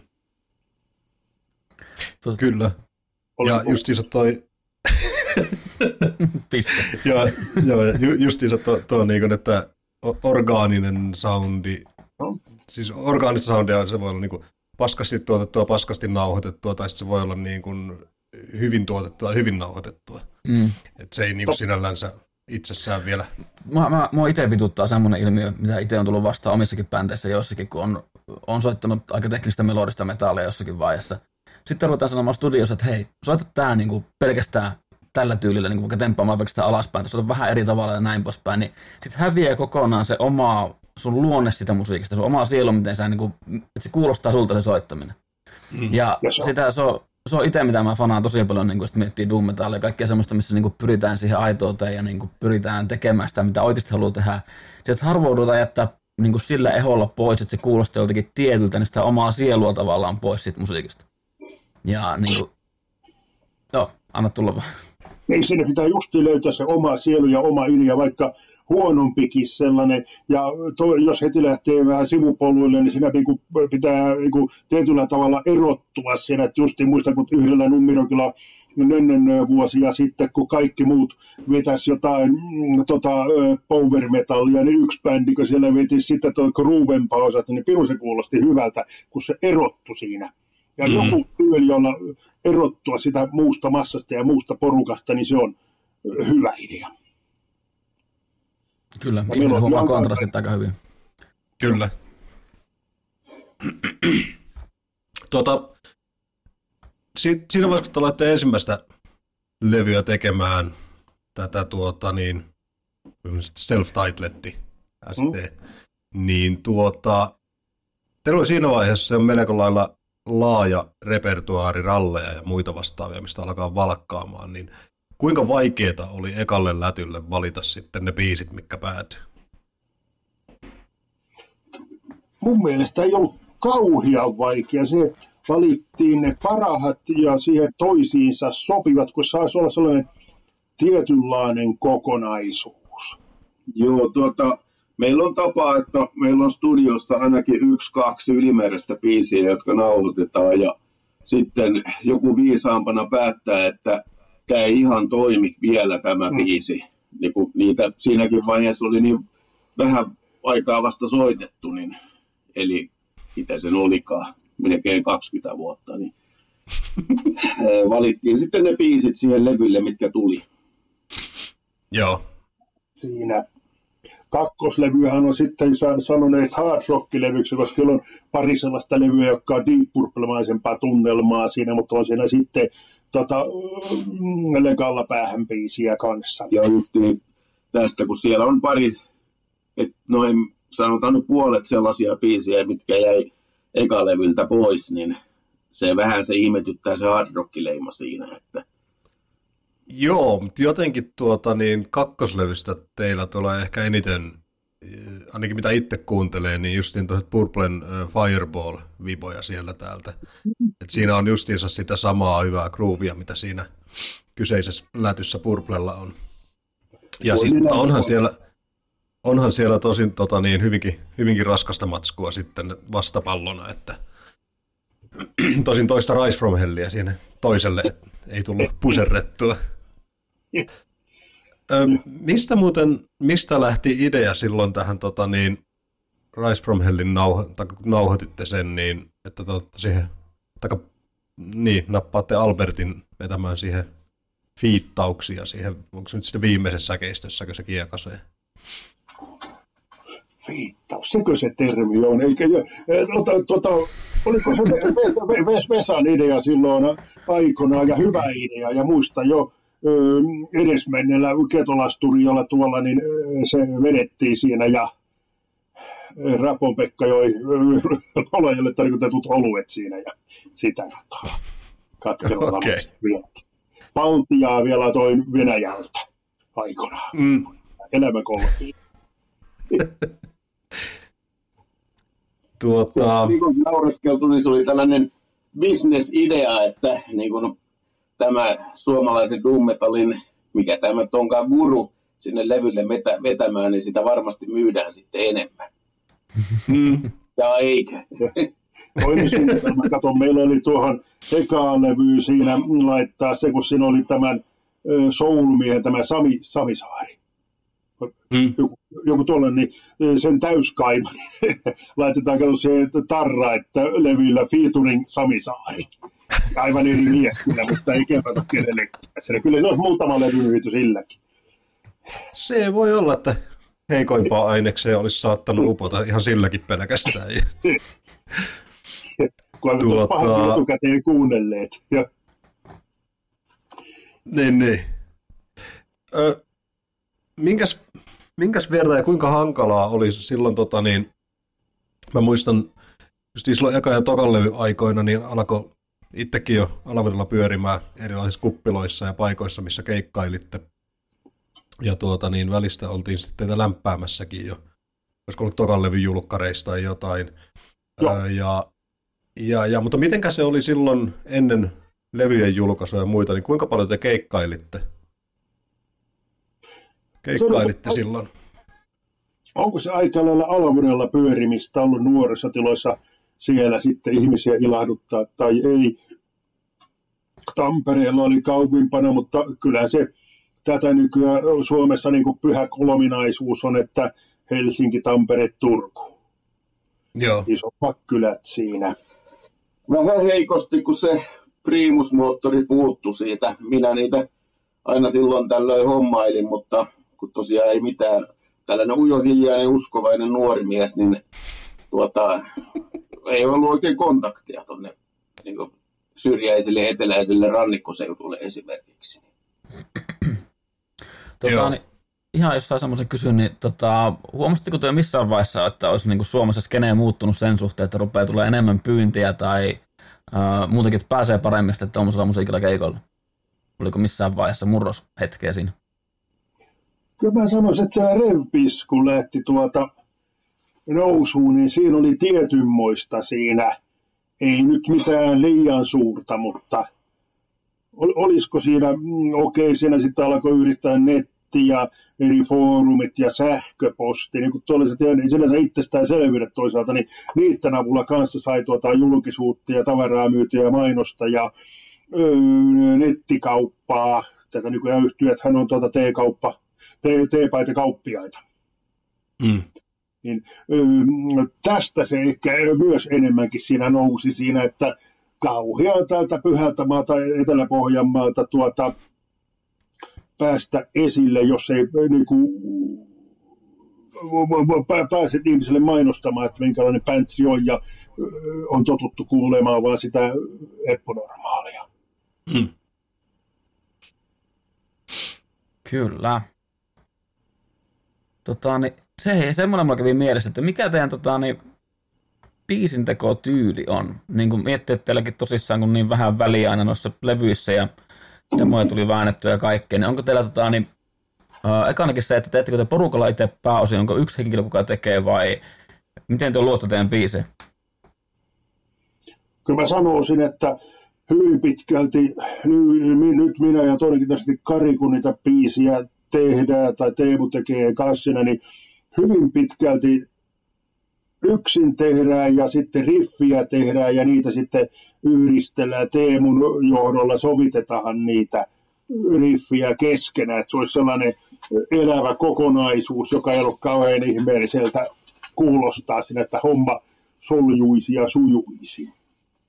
Kyllä. Ja justiinsa toi... Piste. joo, joo, justiinsa tuo, tuo niin kuin, että orgaaninen soundi, no. siis orgaanista soundia se voi olla niin kuin paskasti tuotettua, paskasti nauhoitettua, tai se voi olla niin kuin hyvin tuotettua, hyvin nauhoitettua. Mm. Et se ei niin kuin sinällänsä itsessään vielä. Mä, mä, mua itse vituttaa semmoinen ilmiö, mitä itse on tullut vastaan omissakin bändeissä jossakin, kun on, on soittanut aika teknistä melodista metallia jossakin vaiheessa. Sitten ruvetaan sanomaan studiossa, että hei, soita tää niinku pelkästään tällä tyylillä, niin vaikka temppaamaan pelkästään alaspäin, on vähän eri tavalla ja näin poispäin, niin sitten häviää kokonaan se oma, sun luonne sitä musiikista, sun oma sielu, miten sä, niin kuin, että se kuulostaa sulta se soittaminen. Mm. Ja, ja se on. sitä se on, se on itse, mitä mä fanaan tosi paljon, niin kun miettii doom metallia ja kaikkea semmoista, missä niin kuin pyritään siihen aitouteen ja niin kuin pyritään tekemään sitä, mitä oikeasti haluaa tehdä. Sitten harvoudutaan jättää niin kuin sillä eholla pois, että se kuulostaa jotenkin tietyltä, niin sitä omaa sielua tavallaan pois siitä musiikista. Ja niin kuin, joo, anna tulla vaan. Niin sinne pitää justi löytää se oma sielu ja oma idea, vaikka huonompikin sellainen. Ja to, jos heti lähtee vähän sivupoluille, niin siinä niinku pitää niinku tietyllä tavalla erottua siinä. Että justi muista, kun yhdellä numerokilla nönnön vuosia sitten, kun kaikki muut vetäisi jotain mm, tota, power metallia, niin yksi bändi, kun siellä veti sitten tuo groovempaa osat, niin piru se kuulosti hyvältä, kun se erottu siinä. Ja mm. joku tyyli, jolla erottua sitä muusta massasta ja muusta porukasta, niin se on hyvä idea. Kyllä, ihminen huomaa kontrastit aika hyvin. Kyllä. tuota, siinä vaiheessa, kun olette ensimmäistä levyä tekemään, tätä tuota niin, self-titletti, ST, mm. niin tuota, teillä oli siinä vaiheessa melko lailla laaja repertuaari ralleja ja muita vastaavia, mistä alkaa valkkaamaan, niin kuinka vaikeeta oli ekalle lätylle valita sitten ne biisit, mikä päätyy? Mun mielestä ei ollut kauhean vaikea. Se valittiin ne parhaat ja siihen toisiinsa sopivat, kun saisi olla sellainen tietynlainen kokonaisuus. Joo, tuota, meillä on tapa, että meillä on studiosta ainakin yksi, kaksi ylimääräistä biisiä, jotka nauhoitetaan ja sitten joku viisaampana päättää, että tämä ei ihan toimi vielä tämä mm. biisi. Niin kun niitä siinäkin vaiheessa oli niin vähän aikaa vasta soitettu, niin, eli mitä sen olikaan, melkein 20 vuotta, niin valittiin sitten ne biisit siihen levylle, mitkä tuli. Joo. Siinä kakkoslevyhän on sitten sanoneet hard rock-levyksi, koska siellä on pari sellaista levyä, jotka on deep purple tunnelmaa siinä, mutta on siinä sitten tota, mm, legalla päähän biisiä kanssa. Ja just niin, tästä, kun siellä on pari, että noin sanotaan nyt puolet sellaisia biisiä, mitkä jäi ekalevyltä pois, niin se vähän se ihmetyttää se hard rock-leima siinä, että Joo, mutta jotenkin tuota, niin kakkoslevystä teillä tulee ehkä eniten, eh, ainakin mitä itse kuuntelee, niin justiin tuossa Purplen eh, Fireball-viboja siellä täältä. Et siinä on justiinsa sitä samaa hyvää groovia, mitä siinä kyseisessä lätyssä Purplella on. Ja siis, mutta onhan siellä, onhan siellä tosin tota, niin, hyvinkin, hyvinkin raskasta matskua sitten vastapallona, että tosin toista Rise from Hellia siinä toiselle ei tullut puserrettua. Ö, mistä muuten, mistä lähti idea silloin tähän tota niin, Rise from Hellin nauho, tai kun nauhoititte sen, niin että te otatte siihen, tai niin, nappaatte Albertin vetämään siihen fiittauksia siihen, onko se nyt sitten viimeisessä säkeistössä, kun se kiekasee? Fiittaus, sekö se termi on? Eikä, ota, tota, oliko se Vesan idea silloin aikoinaan ja hyvä idea ja muista jo, edesmenneellä ketolasturi, tuolla niin se vedettiin siinä ja Rapon Pekka joi olajalle tarkoitetut oluet siinä ja sitä rataa. Katkelalla okay. Paltiaa vielä toin Venäjältä aikoinaan. Mm. Elämäkollekin. tuota... Niin kuin nauraskeltu, niin se oli tällainen bisnesidea, että niin kuin tämä suomalaisen doom mikä tämä onkaan guru, sinne levylle vetä, vetämään, niin sitä varmasti myydään sitten enemmän. Mm. ja eikä. Toinen suunnitelma, kato, meillä oli tuohon ekaan levyyn siinä laittaa se, kun siinä oli tämän soulmiehen, tämä Sami, Sami Saari. Mm. Joku, joku tuolle, niin sen täyskaima, niin laitetaan kato se tarra, että levyllä featuring Sami Saari aivan eri mies kyllä, mutta ei kerrota kenellekään. Kyllä se olisi muutama levyhyvity silläkin. Se voi olla, että heikoimpaa ainekseen olisi saattanut upota ihan silläkin pelkästään. Kun tuota... etukäteen kuunnelleet. Ja... Niin, niin. Ö, minkäs, minkäs verran ja kuinka hankalaa oli silloin, tota, niin, mä muistan, just silloin eka- ja tokan levy aikoina, niin alkoi itsekin jo alavedellä pyörimään erilaisissa kuppiloissa ja paikoissa, missä keikkailitte. Ja tuota, niin välistä oltiin sitten teitä lämpäämässäkin jo. Olisiko ollut tokan levy julkkareista tai jotain. Ää, ja, ja, ja, mutta mitenkä se oli silloin ennen levyjen julkaisua ja muita, niin kuinka paljon te keikkailitte? Keikkailitte se silloin? Onko se aika lailla alavuudella pyörimistä ollut nuorissa tiloissa – siellä sitten ihmisiä ilahduttaa tai ei. Tampereella oli kaupimpana, mutta kyllä se tätä nykyään Suomessa niin kuin pyhä kolminaisuus on, että Helsinki, Tampere, Turku. Joo. Isommat kylät siinä. Vähän heikosti, kun se primusmoottori puuttu siitä. Minä niitä aina silloin tällöin hommailin, mutta kun tosiaan ei mitään, tällainen ujo, hiljainen, uskovainen nuori mies, niin tuota, ei ollut oikein kontaktia tuonne niin syrjäiselle eteläiselle rannikkoseudulle esimerkiksi. tota, niin, ihan jos saa semmoisen kysyn, niin tota, huomasitteko te missään vaiheessa, että olisi niin Suomessa skeneen muuttunut sen suhteen, että rupeaa tulee enemmän pyyntiä tai uh, muutenkin, että pääsee paremmin sitten tuommoisella musiikilla keikolla? Oliko missään vaiheessa murroshetkeä siinä? Kyllä mä sanoisin, että se Revpis, kun lähti tuota nousuun, niin siinä oli tietynmoista siinä. Ei nyt mitään liian suurta, mutta olisiko siinä, mm, okei, okay, siinä sitten alkoi yrittää netti ja eri foorumit ja sähköposti, niin kuin tuollaiset niin sinänsä itsestäänselvyydet toisaalta, niin niiden avulla kanssa sai tuota julkisuutta ja tavaraa myytyä ja mainosta ja öö, nettikauppaa, tätä nykyään hän on tuota T-kauppa, T-paita kauppiaita. Mm. Niin, tästä se ehkä myös enemmänkin siinä nousi siinä, että kauhean täältä Pyhältä maata, Etelä-Pohjanmaalta tuota, päästä esille, jos ei niin kuin, pääse ihmiselle mainostamaan, että minkälainen bändi on ja on totuttu kuulemaan vaan sitä eponormaalia. Hmm. Kyllä. Tota, niin, se, semmoinen mulla kävi mielessä, että mikä teidän tota, niin, biisinteko-tyyli on? Niin kuin miettii, että teilläkin tosissaan kun niin vähän väliä aina noissa levyissä ja demoja tuli väännettyä ja kaikkea, niin onko teillä tota, niin, äh, ekanakin se, että teettekö te porukalla itse pääosin, onko yksi henkilö, kuka tekee vai miten te luotte teidän biisejä? Kyllä mä sanoisin, että hyvin pitkälti nyt minä ja todennäköisesti Kari, kun niitä biisiä tehdään tai Teemu tekee kassina, niin hyvin pitkälti yksin tehdään ja sitten riffiä tehdään ja niitä sitten yhdistellään. Teemun johdolla sovitetaan niitä riffiä keskenään, että se olisi sellainen elävä kokonaisuus, joka ei ole kauhean ihmeelliseltä kuulostaa sinne, että homma soljuisi ja sujuisi.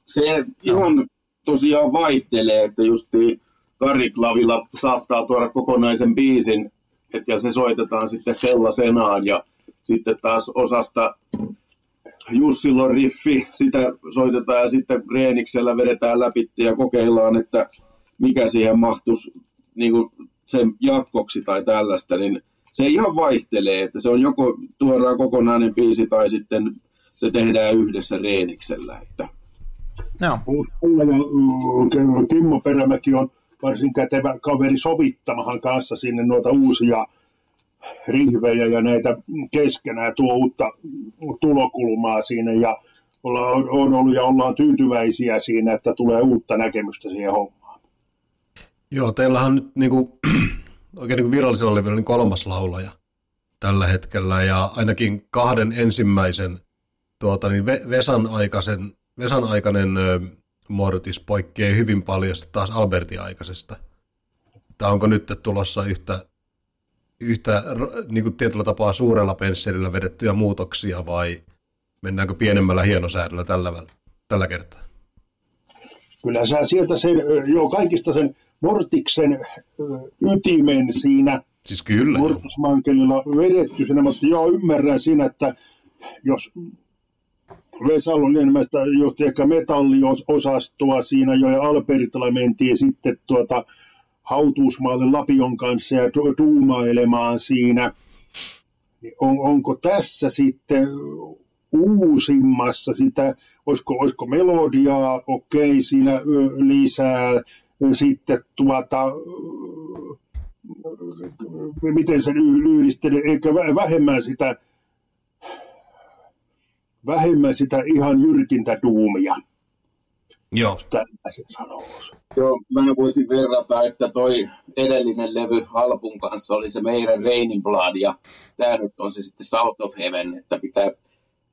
Se ihan tosiaan vaihtelee, että just Kariklavilla saattaa tuoda kokonaisen biisin, että ja se soitetaan sitten sellaisenaan ja sitten taas osasta Jussilla on riffi, sitä soitetaan ja sitten reeniksellä vedetään läpi ja kokeillaan, että mikä siihen mahtuisi niin kuin sen jatkoksi tai tällaista, niin se ihan vaihtelee, että se on joko tuodaan kokonainen biisi tai sitten se tehdään yhdessä reeniksellä. Että. Joo. Mulla ja mm, Kimmo Perämäki on varsin kätevä kaveri sovittamahan kanssa sinne noita uusia rihvejä ja näitä keskenään tuo uutta tulokulmaa siinä ja ollaan, on ollut ja ollaan tyytyväisiä siinä, että tulee uutta näkemystä siihen hommaan. Joo, teillähän nyt niin kuin, oikein niin kuin virallisella levyllä niin kolmas laulaja tällä hetkellä ja ainakin kahden ensimmäisen tuota, niin Vesan, aikaisen, Vesan aikainen Mortis poikkeaa hyvin paljon taas Albertin aikaisesta. Tai onko nyt tulossa yhtä yhtä niin kuin tietyllä tapaa suurella pensselillä vedettyjä muutoksia vai mennäänkö pienemmällä hienosäädöllä tällä, tällä kertaa? Kyllä sä sieltä sen, jo kaikista sen Mortiksen ytimen siinä Siis kyllä. Mortismankelilla vedetty sinne, mutta joo, ymmärrän siinä, että jos Vesalo Lienemästä johti ehkä metalliosastoa siinä jo ja Albertilla mentiin sitten tuota hautuusmaalle Lapion kanssa ja tuumailemaan siinä. Niin on, onko tässä sitten uusimmassa sitä, olisiko, olisiko melodiaa, okei, siinä lisää, sitten tuota, miten sen yhdistelee, eikä vähemmän sitä, vähemmän sitä ihan jyrkintä duumia. Joo. Tällaisen sanoisi. Joo, mä voisin verrata, että toi edellinen levy Halpun kanssa oli se meidän Raining Blood ja tämä nyt on se sitten South of Heaven, että pitää,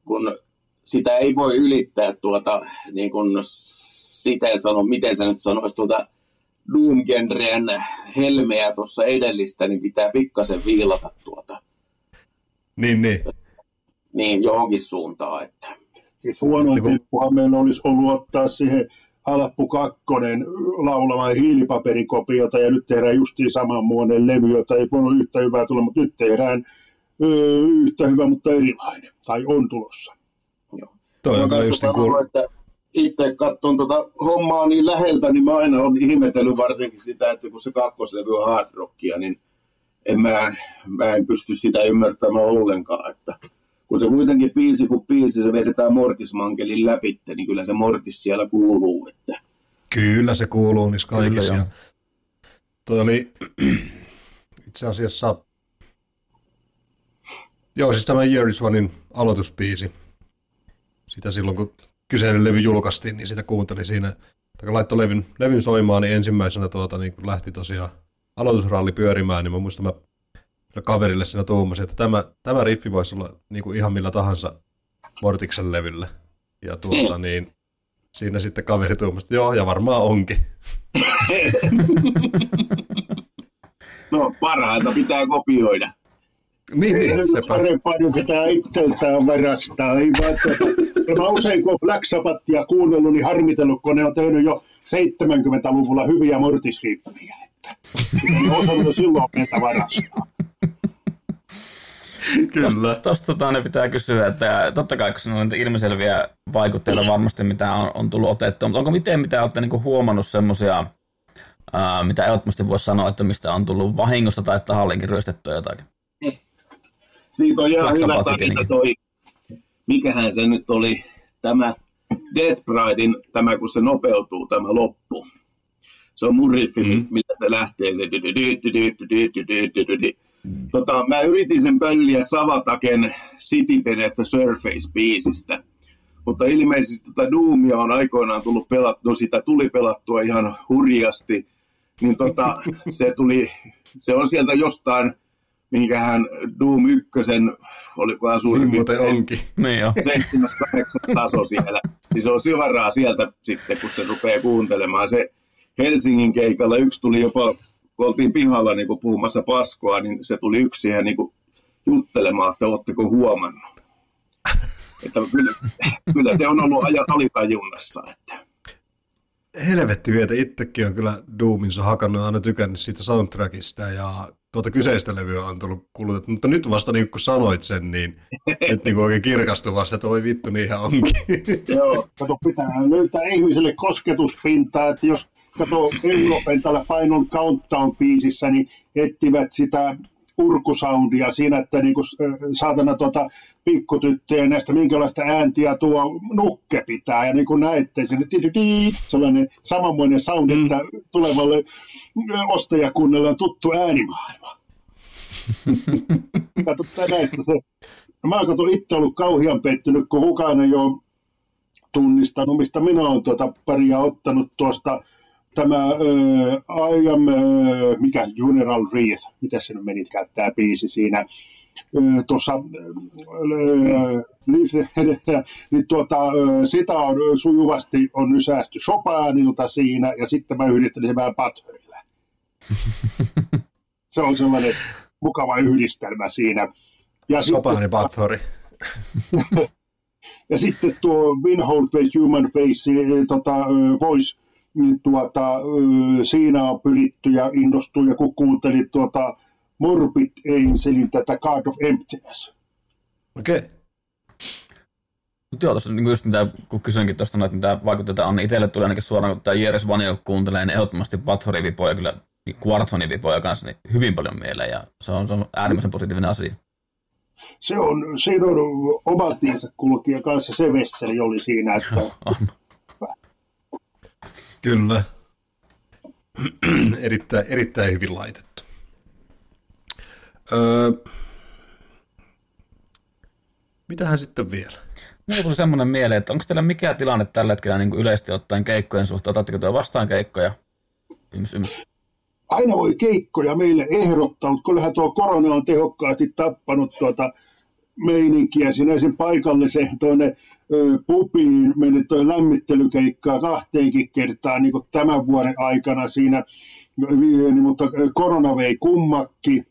kun sitä ei voi ylittää tuota, niin kuin sitä sano, miten se nyt sanoisi, tuota Doom-genreen helmeä tuossa edellistä, niin pitää pikkasen viilata tuota. Niin, niin. Niin, johonkin suuntaan, että Siis huono tippuhan meillä olisi ollut ottaa siihen Alappu kakkonen laulamaan hiilipaperikopiota ja nyt tehdään justiin samanmuoinen levy, jota ei voinut yhtä hyvää tulla, mutta nyt tehdään öö, yhtä hyvä, mutta erilainen. Tai on tulossa. Joo. Toi on just kuul... että itse katson tuota hommaa niin läheltä, niin mä aina olen ihmetellyt varsinkin sitä, että kun se kakkoslevy on hard rockia, niin en mä, mä en pysty sitä ymmärtämään ollenkaan, että kun se kuitenkin biisi kun biisi, se vedetään Mortismankelin läpi, niin kyllä se Mortis siellä kuuluu. Että. Kyllä se kuuluu niissä kaikissa. Kyllä, toi oli itse asiassa, joo siis tämä Year is Onein aloituspiisi. Sitä silloin kun kyseinen levy julkaistiin, niin sitä kuuntelin siinä, kun laittoi levyn, levyn soimaan, niin ensimmäisenä tuota, niin kun lähti tosiaan aloitusralli pyörimään, niin mä muistan mä kaverille siinä tuumasin, että tämä, tämä riffi voisi olla niin kuin ihan millä tahansa Mortiksen levyllä. Ja tuota, Mm. niin siinä sitten kaveri tuumasi, että joo, ja varmaan onkin. No parhaita pitää kopioida. Niin, niin se sepä. parempaa pitää itseltään varastaa. Ei vaan, tuota, mä usein kun Black Sabbathia kuunnellut, niin harmitellut, kun ne on tehnyt jo 70-luvulla hyviä mortisriffejä. Että ei osannut silloin meitä varastaa. Kyllä. Tuosta tota, ne pitää kysyä, että totta kai kun on ilmiselviä vaikutteita varmasti, mitä on, on tullut otettua, mutta onko miten mitä olette niinku huomannut semmoisia, mitä ehdottomasti voisi sanoa, että mistä on tullut vahingossa tai tahallinkin ryöstettyä jotakin? Siitä on ihan hyvä tarina tietenkin. toi, mikähän se nyt oli, tämä Death Bridein, tämä kun se nopeutuu, tämä loppu. Se on mun riffi, mm. mitä se lähtee. Se tota, mä yritin sen pölliä Savataken City Beneath the Surface-biisistä. Mutta ilmeisesti tätä tota Doomia on aikoinaan tullut pelattua, sitä tuli pelattua ihan hurjasti. Niin tota, se, tuli, se on sieltä jostain minkähän Doom 1, olikohan suurin niin muuten onkin. Niin jo. 7 taso siellä. Siis on sivaraa sieltä sitten, kun se rupeaa kuuntelemaan. Se, Helsingin keikalla yksi tuli jopa, kun oltiin pihalla niin puhumassa paskoa, niin se tuli yksi siihen niin juttelemaan, että oletteko huomannut. Että kyllä, kyllä se on ollut ajan alitajunnassa. Että. Helvetti vietä, itsekin on kyllä Doominsa hakannut aina tykännyt siitä soundtrackista ja tuota kyseistä levyä on tullut kulutettu, mutta nyt vasta niin kun sanoit sen, niin nyt niin oikein kirkastui vasta, että voi vittu, niinhän onkin. Joo, kato, pitää löytää ihmiselle kosketuspintaa, että jos kato Euroopan tällä Final Countdown-biisissä, niin etsivät sitä urkusoundia siinä, että niinku, äh, saatana tuota, pikkutyttöjen näistä minkälaista ääntiä tuo nukke pitää. Ja niin kuin näette, di-di-di, sellainen samanmoinen sound, mm. että tulevalle ostajakunnalle on tuttu äänimaailma. Kato, tää näette se. Mä oon kato itse ollut kauhean pettynyt, kun kukaan ei ole tunnistanut, mistä minä olen tuota paria ottanut tuosta tämä uh, I am, uh, mikä Funeral Wreath, mitä se nyt meni käyttää biisi siinä, uh, tuossa uh, niin tuota, sitä on sujuvasti on ysästy Chopinilta siinä ja sitten mä yhdistelin sen vähän Butterille. se on sellainen mukava yhdistelmä siinä. Ja sitten- Sopahani Bathory. ja sitten tuo Winhold the Human Face, tota, Voice, niin tuota, siinä on pyritty ja innostui, ja kun kuuntelin tuota Morbid Angelin tätä God of Emptiness. Okei. Okay. Mutta joo, tuossa niin just mitä, kun kysyinkin tuosta, noita, mitä vaikutteita on, niin itselle tulee ainakin suoraan, kun tämä Jeres Vanio kuuntelee, niin ehdottomasti Bathory vipoja kyllä niin Quartzoni vipoja kanssa niin hyvin paljon mieleen, ja se on, se on äärimmäisen positiivinen asia. Se on, siinä on oma tiensä kulkija kanssa, se Vesseli oli siinä, että. Kyllä. erittäin, erittäin hyvin laitettu. Öö, mitähän sitten vielä? Mulla tuli semmoinen mieleen, että onko teillä mikä tilanne tällä hetkellä niin kuin yleisesti ottaen keikkojen suhteen? Otatteko työ vastaan keikkoja? Yms, yms. aina voi keikkoja meille ehdottaa, mutta kyllähän tuo korona on tehokkaasti tappanut tuota meininkiä siinä sen paikallisen tuonne ö, pubiin mennyt tuo lämmittelykeikkaa kahteenkin kertaan niin tämän vuoden aikana siinä, niin, mutta korona vei kummakki.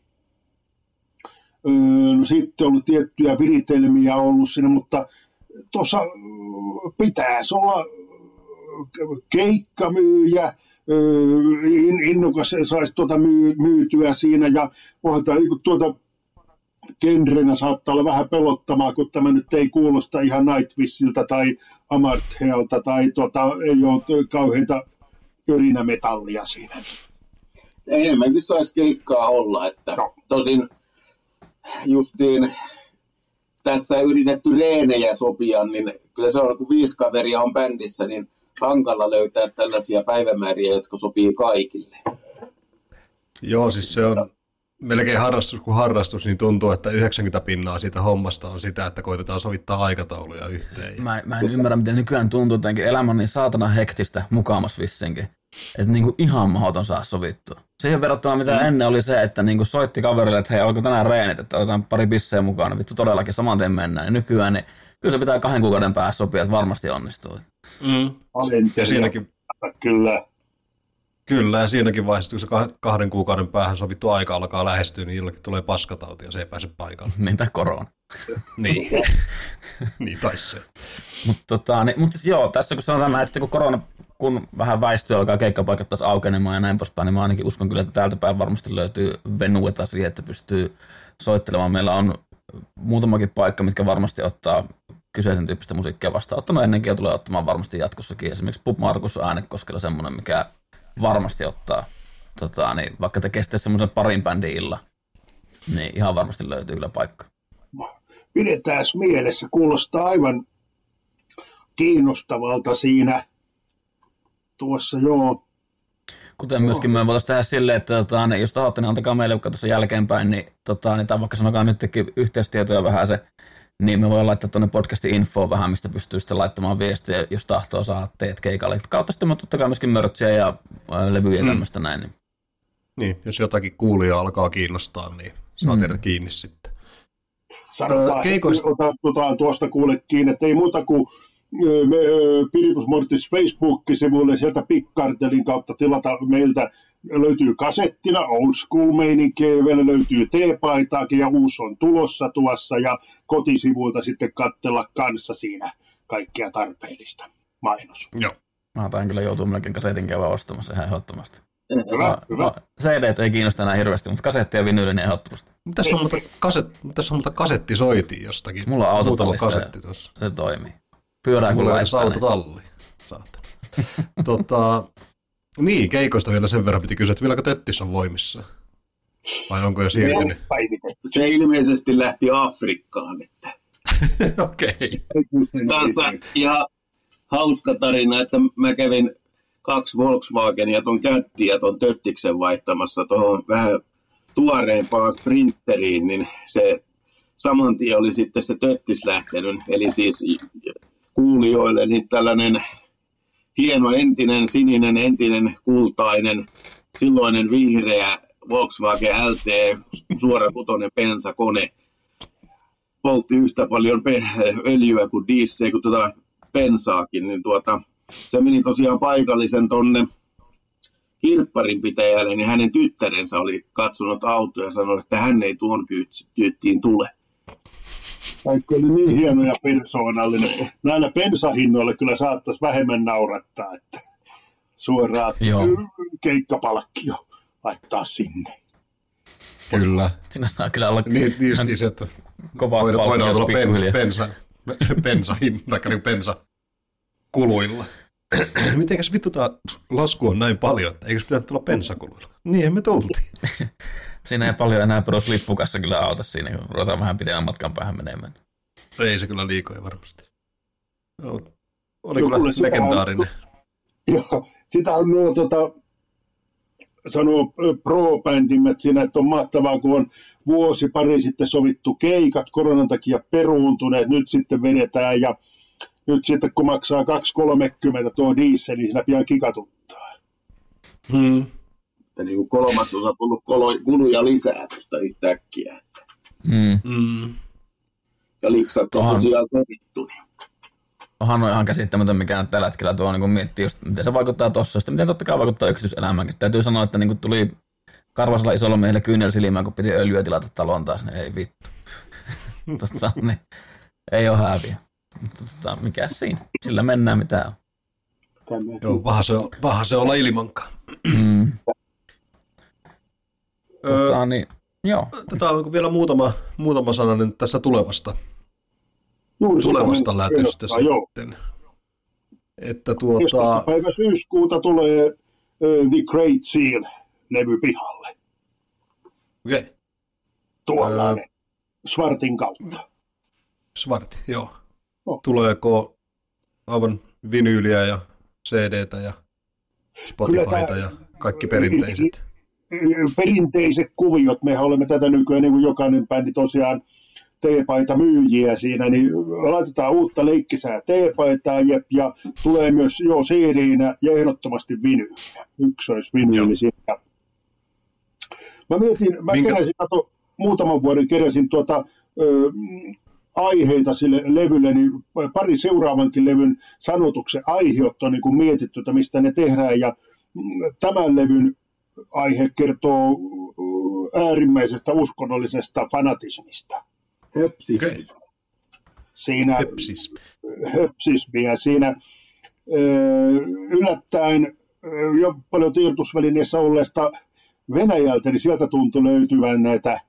No, sitten on ollut tiettyjä viritelmiä ollut siinä, mutta tuossa pitäisi olla keikkamyyjä, innokas saisi tuota myy, myytyä siinä ja tämä niin tuota genrenä saattaa olla vähän pelottamaa, kun tämä nyt ei kuulosta ihan Nightwissiltä tai Amarthealta tai tuota, ei ole kauheita yrinämetallia siinä. enemmänkin saisi keikkaa olla, että Joo. tosin justiin tässä yritetty reenejä sopia, niin kyllä se on, kun viisi kaveria on bändissä, niin hankala löytää tällaisia päivämääriä, jotka sopii kaikille. Joo, siis se on melkein harrastus kuin harrastus, niin tuntuu, että 90 pinnaa siitä hommasta on sitä, että koitetaan sovittaa aikatauluja yhteen. Mä, mä en ymmärrä, miten nykyään tuntuu, että elämä on niin saatana hektistä mukaamas vissinkin. Että niinku ihan mahdoton saa sovittua. Siihen verrattuna mitä mm. ennen oli se, että niinku soitti kaverille, että hei, alkoi tänään reenit, että otetaan pari bissejä mukaan, niin vittu todellakin saman tien mennään. Ja nykyään niin kyllä se pitää kahden kuukauden päässä sopia, että varmasti onnistuu. Mm. Ja siinäkin, Kyllä. Kyllä, ja siinäkin vaiheessa, kun se kahden kuukauden päähän sovittu aika alkaa lähestyä, niin jollakin tulee paskatauti ja se ei pääse paikalle. niin, tai korona. niin, niin taisi se. Mutta tota, niin, mut siis joo, tässä kun sanotaan, että sitten kun korona kun vähän väistyy, alkaa keikkapaikat taas aukenemaan ja näin poispäin, niin mä ainakin uskon kyllä, että täältä päin varmasti löytyy venueta siihen, että pystyy soittelemaan. Meillä on muutamakin paikka, mitkä varmasti ottaa kyseisen tyyppistä musiikkia vastaan. Ottanut ennenkin ja tulee ottamaan varmasti jatkossakin. Esimerkiksi Pub Markus äänekoskella semmoinen, mikä varmasti ottaa, tota, niin vaikka tekee sitten semmoisen parin bändin illa, niin ihan varmasti löytyy kyllä paikka. Pidetään mielessä, kuulostaa aivan kiinnostavalta siinä tuossa, joo. Kuten myöskin me voitaisiin tehdä silleen, että tota, niin jos tahotte, niin antakaa meille tuossa jälkeenpäin, niin, tota, niin tai vaikka sanokaa nyt yhteystietoja vähän se, niin me voidaan laittaa tuonne podcastin infoon vähän, mistä pystyy sitten laittamaan viestiä, jos tahtoo saada teet keikalle. Kautta sitten totta kai myöskin mörtsiä ja levyjä ja mm. tämmöistä näin. Niin. niin, jos jotakin kuulijaa alkaa kiinnostaa, niin saa mm. tehdä kiinni sitten. Sanotaan, Keikoista... otetaan tuosta kuule kiinni, että ei muuta kuin me Piritus Mortis Facebook-sivuille sieltä Pikkartelin kautta tilata meiltä löytyy kasettina, old school meininkiä, vielä löytyy teepaitaakin ja uusi on tulossa tuossa ja kotisivuilta sitten kattella kanssa siinä kaikkea tarpeellista. Mainos. Joo. Mä tain kyllä joutuu melkein kasetin käydä ostamassa ihan ehdottomasti. Hyvä, mä, hyvä. CD ei kiinnosta enää hirveästi, mutta kasetti ja vinyli niin ehdottomasti. Tässä on, muuta kaset, tässä on muuta kasetti soitiin jostakin. Mulla on autotallissa kasetti tuossa. se toimii. Pyörää kun laittaa. Mulla niin... autotalli. Saatana. tota, niin, keikoista vielä sen verran piti kysyä, että vieläkö Töttis on voimissa? Vai onko jo siirtynyt? Se ilmeisesti lähti Afrikkaan. Että. Okei. Okay. ja hauska tarina, että mä kävin kaksi Volkswagenia tuon kättiin ja tuon Töttiksen vaihtamassa tuohon vähän tuoreempaan sprinteriin, niin se saman tien oli sitten se Töttis lähtenyt, eli siis kuulijoille niin tällainen hieno entinen sininen, entinen kultainen, silloinen vihreä Volkswagen LT suorakutoinen pensakone poltti yhtä paljon öljyä kuin diesel kuin tuota pensaakin, niin tuota, se meni tosiaan paikallisen tonne kirpparin pitäjälle, niin hänen tyttärensä oli katsonut autoa ja sanoi, että hän ei tuon kyyttiin tule. Kaikki oli niin hieno ja persoonallinen. Näillä pensahinnoilla kyllä saattaisi vähemmän naurattaa, että suoraan Joo. keikkapalkkio laittaa sinne. Kyllä. Siinä saa kyllä olla niin, niin se, että kovaa voidaan, voidaan olla pensa, pensa, pensa, vaikka niin pensa kuluilla. Mitenkäs vittu tämä lasku on näin paljon, että eikö pitänyt tulla pensakuluilla? Niin, me tultiin. siinä ei paljon enää peruslippukassa kyllä auta siinä, kun ruvetaan vähän pidemmän matkan päähän menemään. Ei se kyllä liikoja varmasti. No, oli no, kyllä legendaarinen. On, joo, sitä on nuo tota, sanoo pro-bändimmät siinä, että on mahtavaa, kun on vuosi pari sitten sovittu keikat, koronan takia peruuntuneet, nyt sitten vedetään ja nyt sitten kun maksaa 2,30 tuo diesel, niin siinä pian kikatuttaa. Hmm. Että niin kuin kolmasosa tullut kuluja lisää tuosta yhtäkkiä. Hmm. Hmm. Ja liksat on tosiaan sovittu. Niin. Onhan on ihan käsittämätön, mikä nyt tällä hetkellä tuo niin miettii, just, miten se vaikuttaa tuossa, sitten miten totta kai vaikuttaa yksityiselämäänkin. Täytyy sanoa, että niin tuli karvasella isolla miehellä kyynel silmään, kun piti öljyä tilata taloon taas, niin ei vittu. Totta, niin, ei ole häviä. Tota, mikä siinä? Sillä mennään mitä on. Joo, paha se, on, paha se olla ilmankaan. Mm. Tota, niin, joo. Tätä on vielä muutama, muutama sana nyt tässä tulevasta, Juuri tulevasta lätystä sitten. Että tuota... päivä syyskuuta tulee uh, The Great Seal-levy pihalle. Okei. Okay. Tuollainen. Uh, Svartin kautta. Svarti, joo. Oh. Tuleeko aivan vinyyliä ja CDtä ja Spotifyta tää- ja kaikki perinteiset? perinteiset kuviot, mehän olemme tätä nykyään niin kuin jokainen bändi tosiaan teepaita myyjiä siinä, niin laitetaan uutta leikkisää teepaitaa jep, ja tulee myös jo cd ja ehdottomasti vinyyliä. Yksi olisi vinyyli siinä. Mä mietin, mä Minkä- keräsin, kato, muutaman vuoden keräsin tuota, ö, aiheita sille levylle, niin pari seuraavankin levyn sanotuksen aiheut on niin kuin mietitty, että mistä ne tehdään, ja tämän levyn aihe kertoo äärimmäisestä uskonnollisesta fanatismista. Hepsis. Okei. Siinä Hepsis. höpsismiä siinä ö, yllättäen jo paljon tiedotusvälineissä olleesta Venäjältä, niin sieltä tuntui löytyvän näitä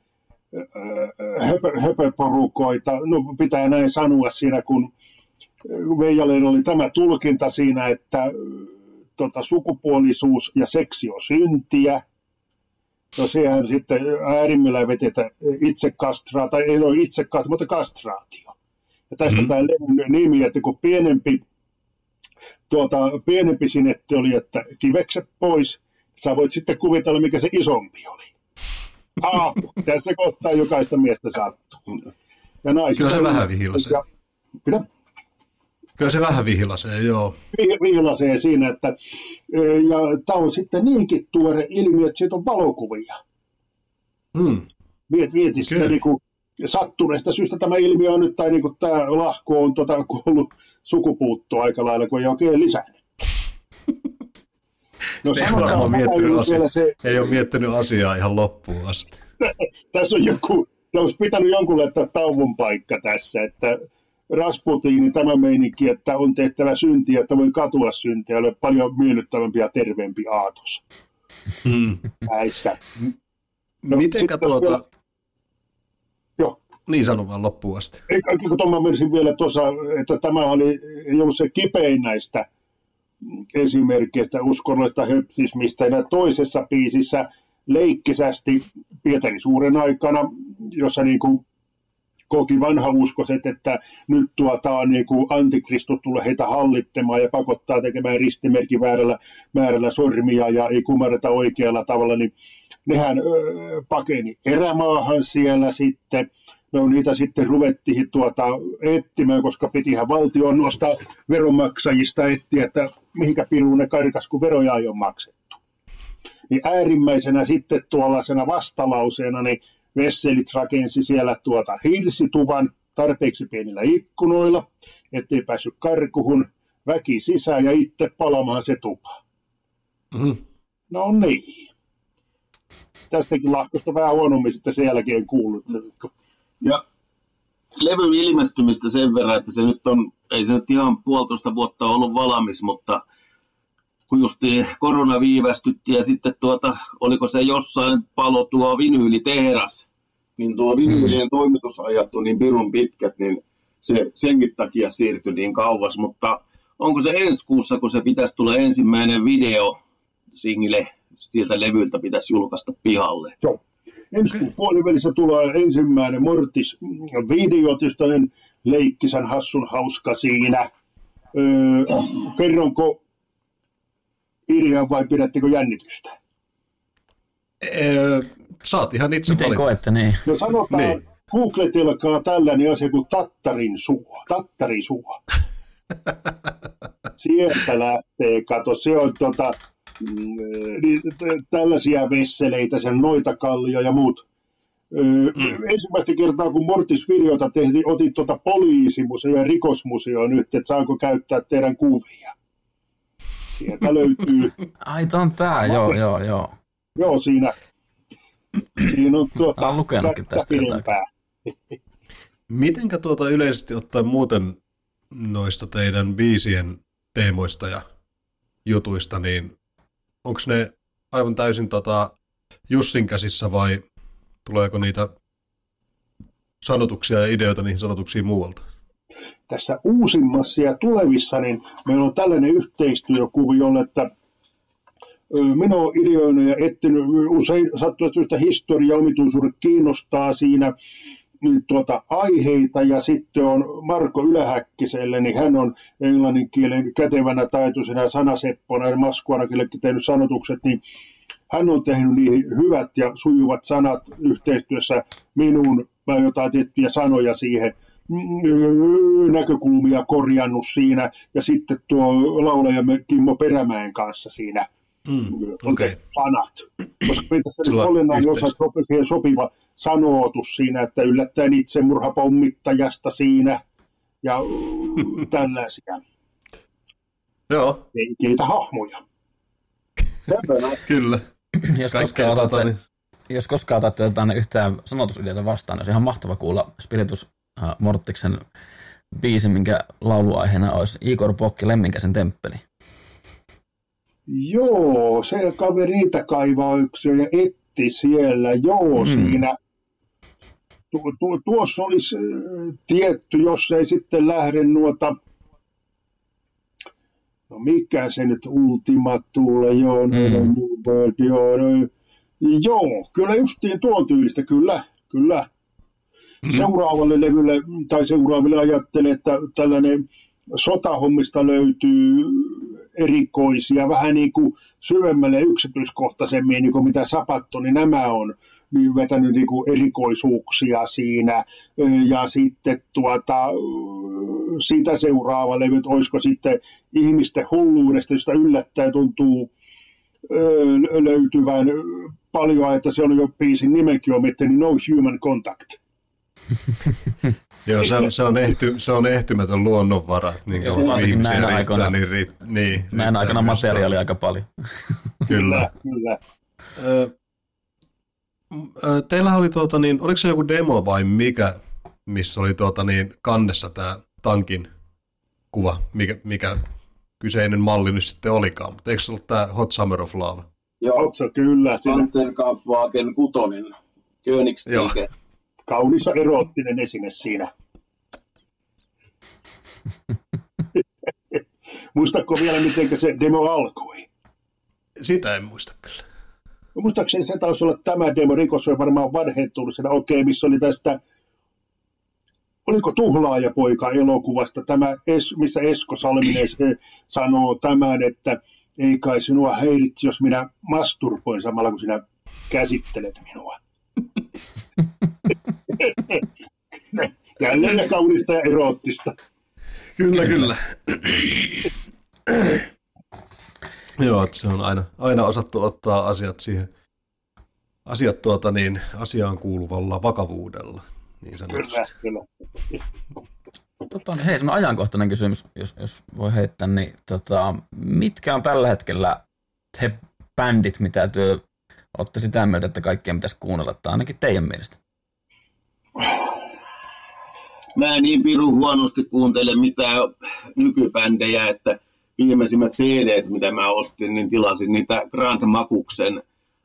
höpö, höpöporukoita. No pitää näin sanoa siinä, kun Veijalle oli tämä tulkinta siinä, että tota, sukupuolisuus ja seksi on syntiä. No sehän sitten äärimmillään vetetä itse kastraa, tai ei ole itse kastraa, mutta kastraatio. Ja tästä mm. tämä levyn nimi, että kun pienempi, tuota, pienempi sinetti oli, että kivekset pois, sä voit sitten kuvitella, mikä se isompi oli. Ah, tässä kohtaa jokaista miestä sattuu. Ja naiset, Kyllä se vähän vihlasee. Ja, mitä? Kyllä se vähän vihlasee, joo. Vi- vihlasee siinä, että ja tämä on sitten niinkin tuore ilmiö, että siitä on valokuvia. Hmm. Miet, mieti sitä Kyllä. niin kuin, sattuneesta syystä tämä ilmiö on nyt, tai niin kuin tämä lahko on tuota, kuollut sukupuuttoa aika lailla, kun ei oikein lisännyt. No Ei ole että miettinyt, asiaa, se, ei ole miettinyt asiaa ihan loppuun asti. tässä on joku, olisi pitänyt jonkun laittaa tauon paikka tässä, että Rasputiini tämä meininki, että on tehtävä syntiä, että voi katua syntiä, ole paljon miellyttävämpi ja terveempi aatos Hmm. näissä. No, Mitenkä sitten jos tuota... vielä- Joo. Niin sano vaan loppuun asti. Tomma menisin vielä tuossa, että tämä oli, ei ollut se kipein näistä esimerkkeistä uskonnollisesta höpsismistä. Ja toisessa biisissä leikkisästi Pietari Suuren aikana, jossa niin kuin koki vanhauskoiset, että nyt tuota niin kuin antikristus tulee heitä hallittamaan ja pakottaa tekemään ristimerkin väärällä määrällä sormia ja ei kumarreta oikealla tavalla, niin nehän öö, pakeni erämaahan siellä sitten. No niitä sitten ruvettiin tuota etsimään, koska pitihän valtion nostaa veronmaksajista etsiä, että mihinkä piruun ne karkas, kun veroja ei ole maksettu. Niin äärimmäisenä sitten tuollaisena vastalauseena, niin Vesselit rakensi siellä tuota hirsituvan tarpeeksi pienillä ikkunoilla, ettei päässyt karkuhun, väki sisään ja itse palamaan se tupa. Hmm. No niin. Tästäkin lahkosta vähän huonommin sitten sen jälkeen kuullut. Ja levyn ilmestymistä sen verran, että se nyt on, ei se nyt ihan puolitoista vuotta ollut valmis, mutta kun justi korona viivästytti ja sitten tuota, oliko se jossain palo tuo vinyylitehdas, niin tuo vinyylien toimitusajat on niin pirun pitkät, niin se senkin takia siirtyi niin kauas, mutta onko se ensi kuussa, kun se pitäisi tulla ensimmäinen video single siltä levyltä pitäisi julkaista pihalle? Joo. Ensi kuun puolivälissä tulee ensimmäinen Mortis video, tietysti on leikkisän hassun hauska siinä. Öö, kerronko idean vai pidättekö jännitystä? Öö, saat ihan itse Miten valita. koette, niin? No sanotaan, Niin. niin. googletelkaa tällainen asia kuin tattarin suo. Tattarin suo. Sieltä lähtee, kato, se on tota, mm, niin, tällaisia vesseleitä, sen noita kallio ja muut. Mm. Ensimmäistä kertaa, kun Mortis videota tehtiin, otit tuota poliisimuseo ja rikosmuseo nyt, että saanko käyttää teidän kuvia. Sieltä löytyy, Ai, tää on tää, joo, joo, joo. joo siinä, siinä on tuota, Olen lukenutkin tästä pidempää. Mitenkä tuota yleisesti ottaen muuten noista teidän biisien teemoista ja jutuista, niin onko ne aivan täysin tota Jussin käsissä vai tuleeko niitä sanotuksia ja ideoita niihin sanotuksiin muualta? Tässä uusimmassa ja tulevissa, niin meillä on tällainen yhteistyökuvio, että minä olen ideoinut ja etsinyt usein sattuneesta syystä historia omituisuudet kiinnostaa siinä, niin tuota, aiheita. Ja sitten on Marko Ylähäkkiselle, niin hän on englannin kielen kätevänä taitoisena sanaseppona. Ja maskuanakin tehnyt sanotukset, niin hän on tehnyt niin hyvät ja sujuvat sanat yhteistyössä minuun, mä jotain tiettyjä sanoja siihen näkökulmia korjannut siinä, ja sitten tuo laulaja Kimmo Perämäen kanssa siinä Mm, okay. sanat. Koska meitä olennainen osa siihen sopiva sanootus siinä, että yllättäen itsemurhapommittajasta siinä ja tällaisia. Joo. Keitä hahmoja. Kyllä. jos, koskaan otatte, niin... jos koskaan otatte jotain yhtään sanotusideota vastaan, niin olisi ihan mahtava kuulla Spiritus äh, Mortiksen biisi, minkä lauluaiheena olisi Igor Pokki Lemminkäisen temppeli. Joo, se kaveri niitä kaivaa yksi ja etti siellä, joo, mm. siinä. Tu, tu, tuossa olisi äh, tietty, jos ei sitten lähde nuota, no mikä se nyt Ultima tulee, joo, mm. New World, joo, no, joo, kyllä justiin tuon tyylistä, kyllä, kyllä. Mm. Seuraavalle levylle tai seuraaville ajattelin, että tällainen sotahommista löytyy erikoisia, vähän niin kuin syvemmälle yksityiskohtaisemmin, niin kuin mitä Sapatto, niin nämä on niin vetänyt niin kuin erikoisuuksia siinä. Ja sitten tuota, sitä seuraava levy, olisiko sitten ihmisten hulluudesta, josta yllättäen tuntuu löytyvän paljon, että se on jo biisin nimenkin on miettinyt No Human Contact. Joo, se on, se on, ehty, se on ehtymätön luonnonvara. Niin Joo, varsinkin näin aikana, niin, ri, niin, näin aikana materiaalia aika paljon. kyllä. kyllä. teillähän oli, tuota, niin, oliko se joku demo vai mikä, missä oli tuota, niin, kannessa tämä tankin kuva, mikä, mikä kyseinen malli nyt sitten olikaan, mutta eikö se ollut tämä Hot Summer of Love? Joo, se kyllä. Panzerkampfwagen 6, Königstiger. Kaunis eroottinen esine siinä. Muistatko vielä, miten se demo alkoi? Sitä en muista kyllä. No, muistaakseni se taisi olla tämä demo, Rikos on varmaan vanhentunut siinä, okei, okay, missä oli tästä, oliko Tuhlaajapoika elokuvasta, tämä, missä Esko Salminen sanoo tämän, että ei kai sinua häiritsi, jos minä masturboin samalla, kun sinä käsittelet minua. Jälleen kaunista ja eroottista. Kyllä, kyllä. Joo, että se on aina, aina osattu ottaa asiat siihen asiat tuota niin, asiaan kuuluvalla vakavuudella. Niin kyllä, kyllä. Tota, hei, semmoinen ajankohtainen kysymys, jos, jos voi heittää, niin tota, mitkä on tällä hetkellä te bändit, mitä työ olette sitä mieltä, että kaikkien pitäisi kuunnella, tai ainakin teidän mielestä? Mä niin piru huonosti kuuntele mitään nykybändejä, että viimeisimmät cd mitä mä ostin, niin tilasin niitä Grand Makuksen,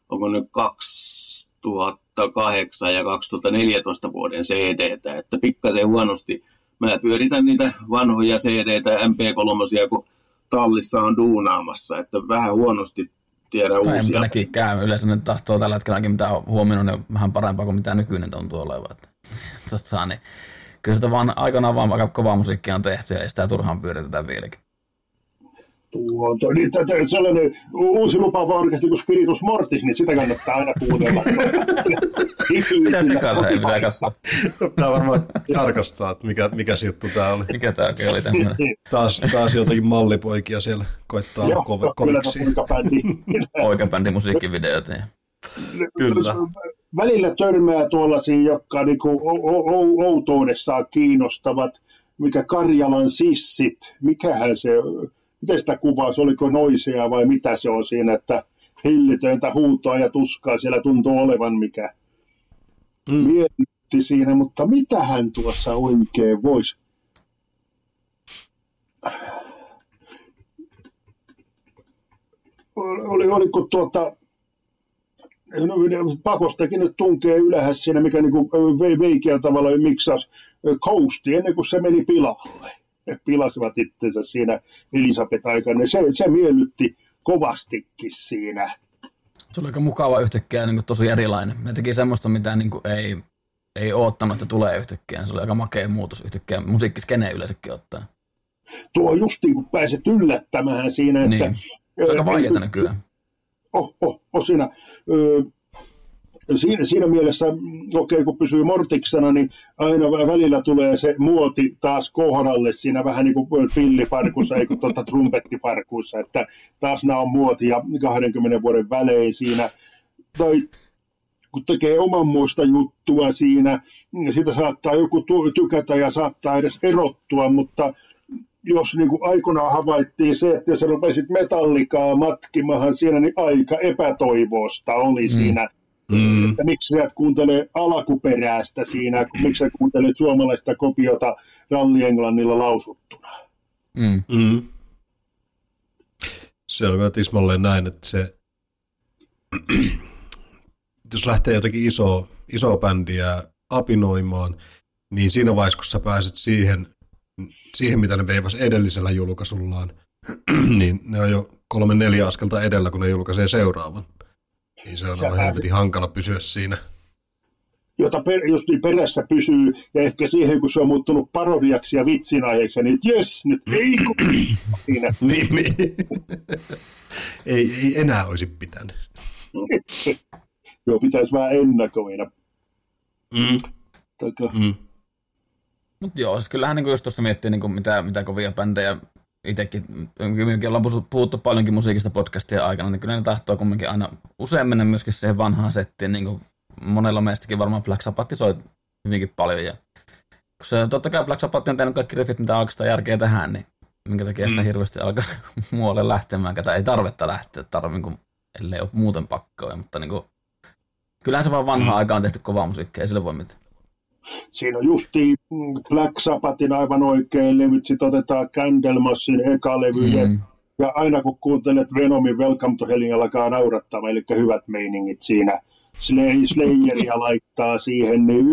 onko nyt 2008 ja 2014 vuoden cd että pikkasen huonosti mä pyöritän niitä vanhoja cd MP3, kun tallissa on duunaamassa, että vähän huonosti tiedä Kai uusia. Kai käy. Yleensä ne tahtoo tällä hetkelläkin, mitä on huomioinut, niin vähän parempaa kuin mitä nykyinen tuntuu olevan. Tota, niin, kyllä sitä vaan aikanaan vaan aika kovaa musiikkia on tehty ja sitä turhaan pyöritetään vieläkin. Tuo, niin, t- sellainen uusi lupaava orkesti kuin Spiritus Mortis, niin sitä kannattaa aina kuunnella. Mitä tsekata, ei pitää katsoa. Pitää varmaan tarkastaa, että mikä, mikä juttu tämä oli. Mikä tämä oikein oli tämmöinen? Taas, taas jotakin mallipoikia siellä koittaa Joo, kove, koviksi. Poikabändi musiikkivideot. Ja. Kyllä. Välillä törmää tuollaisia, jotka niinku outoudessaan kiinnostavat, mikä Karjalan sissit, mikähän se miten sitä kuvaa, oliko noisia vai mitä se on siinä, että hillitöntä huutoa ja tuskaa siellä tuntuu olevan, mikä mm. mietti siinä, mutta mitä hän tuossa oikein voisi? Oli, oliko tuota, pakostakin nyt tunkee ylhäs siinä, mikä niin veikeä tavalla miksas kousti ennen kuin se meni pilalle pilasivat itsensä siinä Elisabeth-aikana. Se, se miellytti kovastikin siinä. Se oli aika mukava yhtäkkiä niin kuin tosi erilainen. Ne teki semmoista, mitä niin kuin ei, ei oottanut, että tulee yhtäkkiä. Se oli aika makea muutos yhtäkkiä. Musiikkiskene yleensäkin ottaa. Tuo just niin kun pääset yllättämään siinä, että... Niin. Se on aika vaikeaa nykyään. Oh, oh, oh siinä, ö, siinä, siinä mielessä, okei, okay, kun pysyy mortiksena, niin aina välillä tulee se muoti taas kohdalle siinä vähän niin kuin pillifarkussa, eikö tuota trumpettifarkussa, että taas nämä on muotia 20 vuoden välein siinä. Tai kun tekee oman muista juttua siinä, niin sitä saattaa joku tykätä ja saattaa edes erottua, mutta jos niin kuin aikoinaan havaittiin se, että jos rupesit metallikaa matkimahan siinä, niin aika epätoivoista oli mm. siinä. Mm. Että miksi sä et kuuntele alakuperäistä siinä, miksi sä kuuntelet suomalaista kopiota Ralli Englannilla lausuttuna. Mm. Mm. Se on tismalleen näin, että se, jos lähtee jotenkin iso, iso bändiä apinoimaan, niin siinä vaiheessa, kun sä pääset siihen siihen, mitä ne veivas edellisellä julkaisullaan, niin ne on jo kolme neljä askelta edellä, kun ne julkaisee seuraavan. Niin se on aivan helvetin hankala pysyä siinä. Jota per, just niin perässä pysyy, ja ehkä siihen, kun se on muuttunut parodiaksi ja vitsin aiheeksi, niin jes, nyt ei kun siinä. niin, niin. ei, ei enää olisi pitänyt. Joo, pitäisi vähän ennakoida. Mm. Taka. Mm. Mutta joo, siis kyllähän niin jos tuossa miettii niin kuin mitä, mitä kovia bändejä itsekin, mekin ollaan puhuttu paljonkin musiikista podcastien aikana, niin kyllä ne tahtoo kumminkin aina usein mennä myöskin siihen vanhaan settiin, niin kuin monella meistäkin varmaan Black Sabbath soi hyvinkin paljon. Ja kun se, totta kai Black Sabbath on tehnyt kaikki riffit, mitä oikeastaan järkeä tähän, niin minkä takia sitä mm. hirveästi alkaa muualle lähtemään, ketä ei tarvetta lähteä, tarvitse, niin kuin, ellei ole muuten pakkoa, mutta niin kuin, kyllähän se vaan vanhaa mm. aikaan on tehty kovaa musiikkia, ei sille voi mitään. Siinä on justi Black Sabbathin aivan oikein levyt, sitten otetaan Candlemassin eka levy, mm. ja aina kun kuuntelet Venomin Welcome to Hellin alkaa naurattaa, eli hyvät meiningit siinä. Slayeria laittaa siihen, niin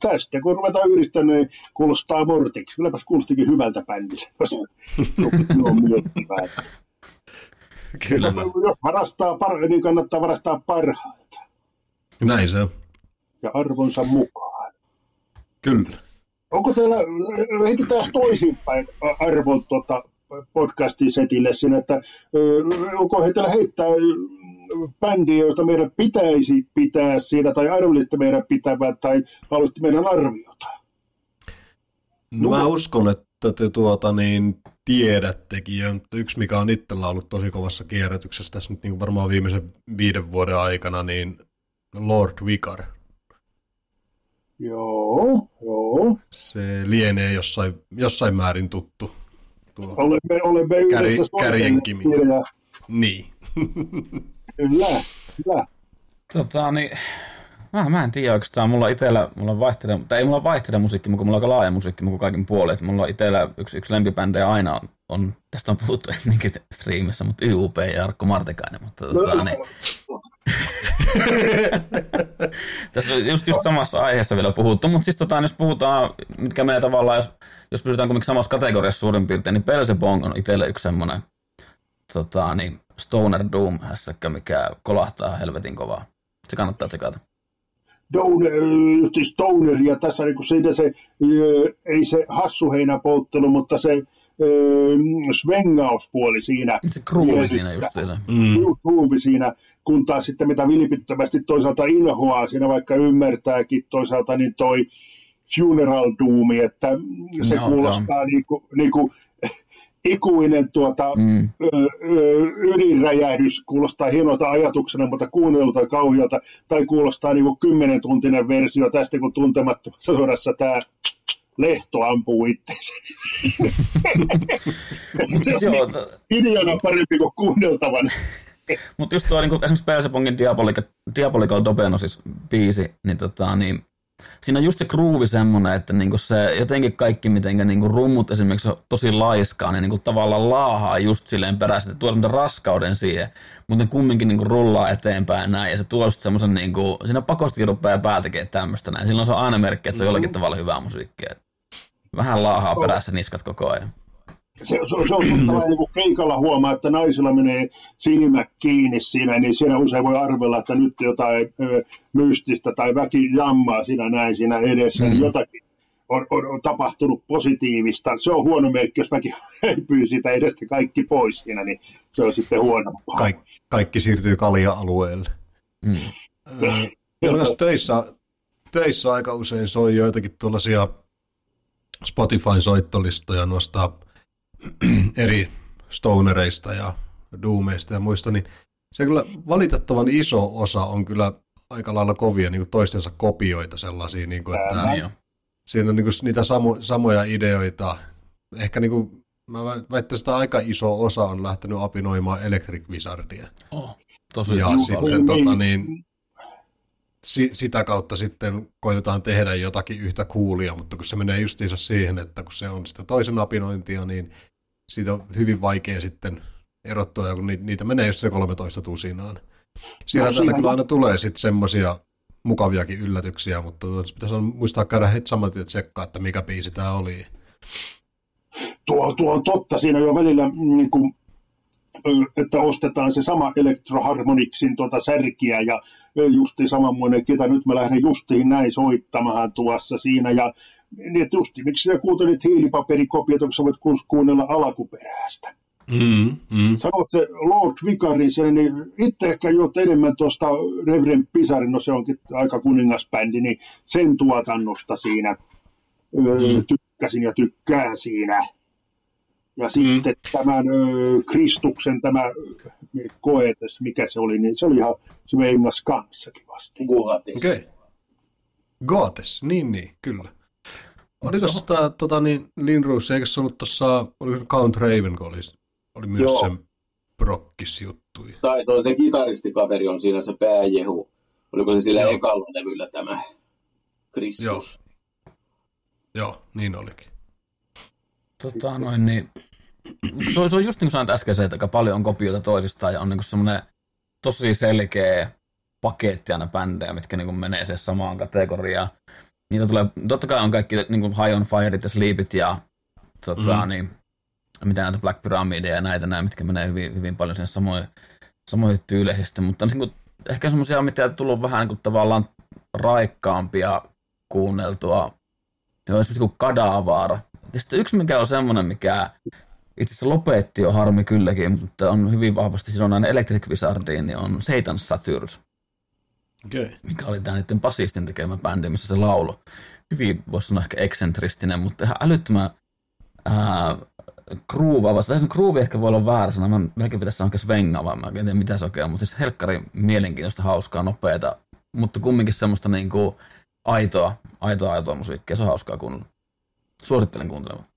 tästä kun ruvetaan yrittämään, niin kuulostaa Mortiksi. Kylläpäs kuulostikin hyvältä bändiltä. Kyllä. Jos varastaa, par- niin kannattaa varastaa parhailta. Näin se on. Ja arvonsa mukaan. Kyllä. Onko teillä, heitetään toisinpäin arvon tuota, podcastin setille sinne, että onko heillä heittää bändiä, joita meidän pitäisi pitää siinä, tai arvelitte meidän pitävät, tai haluatte meidän arviota? No, mä uskon, että te tuota, niin, tiedättekin, mutta yksi mikä on itsellä ollut tosi kovassa kierrätyksessä tässä nyt niin varmaan viimeisen viiden vuoden aikana, niin Lord Vicar Joo, joo. Se lienee jossain, jossain määrin tuttu. Tuo olemme, olemme yhdessä kärjenkimi. Niin. kyllä, kyllä. Tota, niin, mä, mä en tiedä oikeastaan, mulla itsellä, mulla on vaihtele, tai ei mulla vaihtele musiikki, mutta mulla on aika laaja musiikki, kuin kaikin puolet. Mulla on itsellä yksi, yksi lempibändejä aina on, tästä on puhuttu ennenkin striimissä, mutta YUP ja Jarkko Martikainen, mutta tota, no, niin, Tässä on just, just samassa aiheessa vielä puhuttu, mutta siis tota, jos puhutaan, mitkä menee tavallaan, jos, jos pysytään kuitenkin samassa kategoriassa suurin piirtein, niin Bong on itselle yksi semmoinen tota, niin Stoner Doom hässäkkä, mikä kolahtaa helvetin kovaa. Se kannattaa tsekata. Downer, just Stoner, ja tässä niin se, se, ei se hassuheinäpolttelu, mutta se svengauspuoli siinä. Se groovi siinä justiinsa. Mm. Siinä, kun taas sitten mitä vilpittömästi toisaalta inhoaa siinä vaikka ymmärtääkin toisaalta niin toi funeral doomi, että se no, kuulostaa no. niinku, niinku ikuinen tuota, mm. ö, ö, ydinräjähdys kuulostaa hienolta ajatuksena, mutta kuunnelta kauhealta, tai kuulostaa niinku kymmenentuntinen versio tästä, kun tuntemattomassa sodassa tämä Lehto ampuu itseensä. ideana parempi kuin kuunneltavan. Mutta just tuo niin esimerkiksi Persepongin Diabolical, Diabolical Dobenosis biisi, niin, tota, niin siinä on just se groove semmoinen, että niinku se jotenkin kaikki, miten niinku rummut esimerkiksi on tosi laiskaa, niin niinku tavallaan laahaa just silleen perässä, että tuo semmoinen raskauden siihen, mutta ne kumminkin niinku rullaa eteenpäin näin, ja se tuo just semmoisen, niinku, siinä pakostikin rupeaa pää tekemään tämmöistä näin. Silloin se on aina merkki, että se on jollakin tavalla hyvää musiikkia vähän laahaa perässä niskat koko ajan. se, se, se on totta niin keikalla huomaa, että naisilla menee silmä kiinni siinä, niin siinä usein voi arvella, että nyt jotain ö, mystistä tai väki jammaa siinä näin siinä edessä, mm. niin jotakin on, on, on, tapahtunut positiivista. Se on huono merkki, jos väki häipyy sitä edestä kaikki pois siinä, niin se on sitten huonompaa. Kaik, kaikki siirtyy kalja-alueelle. Mm. Öö, töissä, töissä aika usein soi joitakin tuollaisia Spotifyn soittolistoja noista eri stonereista ja doomeista ja muista, niin se kyllä valitettavan iso osa on kyllä aika lailla kovia niin kuin toistensa kopioita sellaisia, niin kuin, että Ää, siinä on niin kuin niitä samo, samoja ideoita. Ehkä niin kuin, mä väittäisin, että aika iso osa on lähtenyt apinoimaan Electric Wizardia. Oh, tosi ja sitten tota, niin, si, sitä kautta sitten koitetaan tehdä jotakin yhtä kuulia, mutta kun se menee justiinsa siihen, että kun se on sitä toisen apinointia, niin siitä on hyvin vaikea sitten erottua, kun niitä menee just se 13 tusinaan. Siellä no, täällä kyllä aina tulee sitten semmoisia mukaviakin yllätyksiä, mutta pitäisi muistaa käydä heti saman tien tsekkaa, että mikä biisi tämä oli. Tuo, tuo on totta, siinä jo välillä mm, niin kuin että ostetaan se sama elektroharmoniksin tuota särkiä ja justi samanmoinen, ketä nyt mä lähden justiin näin soittamaan tuossa siinä ja niin, justi, miksi sä kuuntelit hiilipaperikopiota, kun sä voit kuunnella alkuperäistä. Mm, mm. Sanoit se Lord Vicari, niin itse ehkä juot enemmän tuosta Reverend Pisarin, no se onkin aika kuningasbändi, niin sen tuotannosta siinä mm. tykkäsin ja tykkään siinä. Ja mm. sitten tämän ö, Kristuksen tämä koetes, mikä se oli, niin se oli ihan, se vengas kanssakin vasta. Goates. Okei. Okay. Goates, niin niin, kyllä. Oli tuossa tota, niin, Linrus, eikö se ollut tuossa, oli Count Raven, kun oli, oli myös Joo. se prokkis juttu. Tai se on se kitaristikaveri on siinä se pääjehu. Oliko se sillä Joo. ekalla levyllä tämä Kristus? Joo. Joo, niin olikin. Tota noin, niin se on, se on just niin kuin sanoit äsken se, että aika paljon on kopioita toisistaan ja on niin semmoinen tosi selkeä paketti aina bändejä, mitkä niin kuin menee se samaan kategoriaan. Niitä tulee, totta kai on kaikki niin kuin High on Firet ja Sleepit ja tota, mm. niin, mitä näitä Black Pyramidia ja näitä näin, mitkä menee hyvin, hyvin paljon sen samoin, samoin tyyleisesti, mutta niin kuin, ehkä semmoisia, mitä on tullut vähän niin kuin, tavallaan raikkaampia kuunneltua, niin on esimerkiksi kuin Kadavaara. Ja sitten yksi, mikä on semmoinen, mikä itse asiassa lopetti jo harmi kylläkin, mutta on hyvin vahvasti sidonnainen Electric Wizardiin, niin on Satan Satyrs. Okay. Mikä oli tämä niiden basistin tekemä bändi, missä se laulo. Hyvin, voisi sanoa ehkä eksentristinen, mutta ihan älyttömän kruuvaava. Tai kruuvi ehkä voi olla väärä sana. Mä melkein pitäisi sanoa svengaava. Mä en tiedä mitä se on, mutta siis helkkari mielenkiintoista, hauskaa, nopeata, mutta kumminkin semmoista niinku aitoa, aitoa, aitoa musiikkia. Se on hauskaa kuunnella. Suosittelen kuuntelemaan.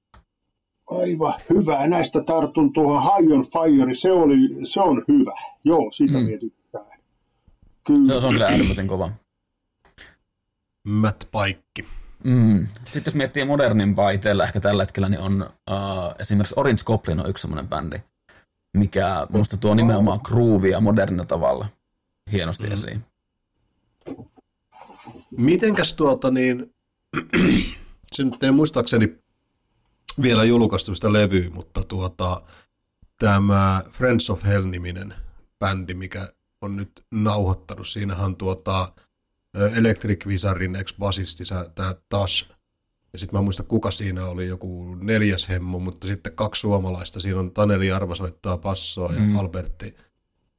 Aivan hyvä. Näistä tartun tuohon High on Fire. Se, oli, se on hyvä. Joo, siitä mm. tykkään. Kyllä. Se on kyllä äärimmäisen kova. Matt Paikki. Mm. Sitten jos miettii modernimpaa itsellä ehkä tällä hetkellä, niin on uh, esimerkiksi Orange Goblin on yksi semmoinen bändi, mikä minusta tuo nimenomaan groovia modernilla tavalla hienosti mm. esiin. Mitenkäs tuota niin, se nyt ei muistaakseni vielä julkaistu sitä levyä, mutta tuota, tämä Friends of Hell-niminen bändi, mikä on nyt nauhoittanut, siinähän tuota Electric Wizardin ex-basisti, tämä Tash, ja sitten mä en muista kuka siinä oli, joku neljäs hemmo, mutta sitten kaksi suomalaista. Siinä on Taneli Arva soittaa passoa ja mm. Albertti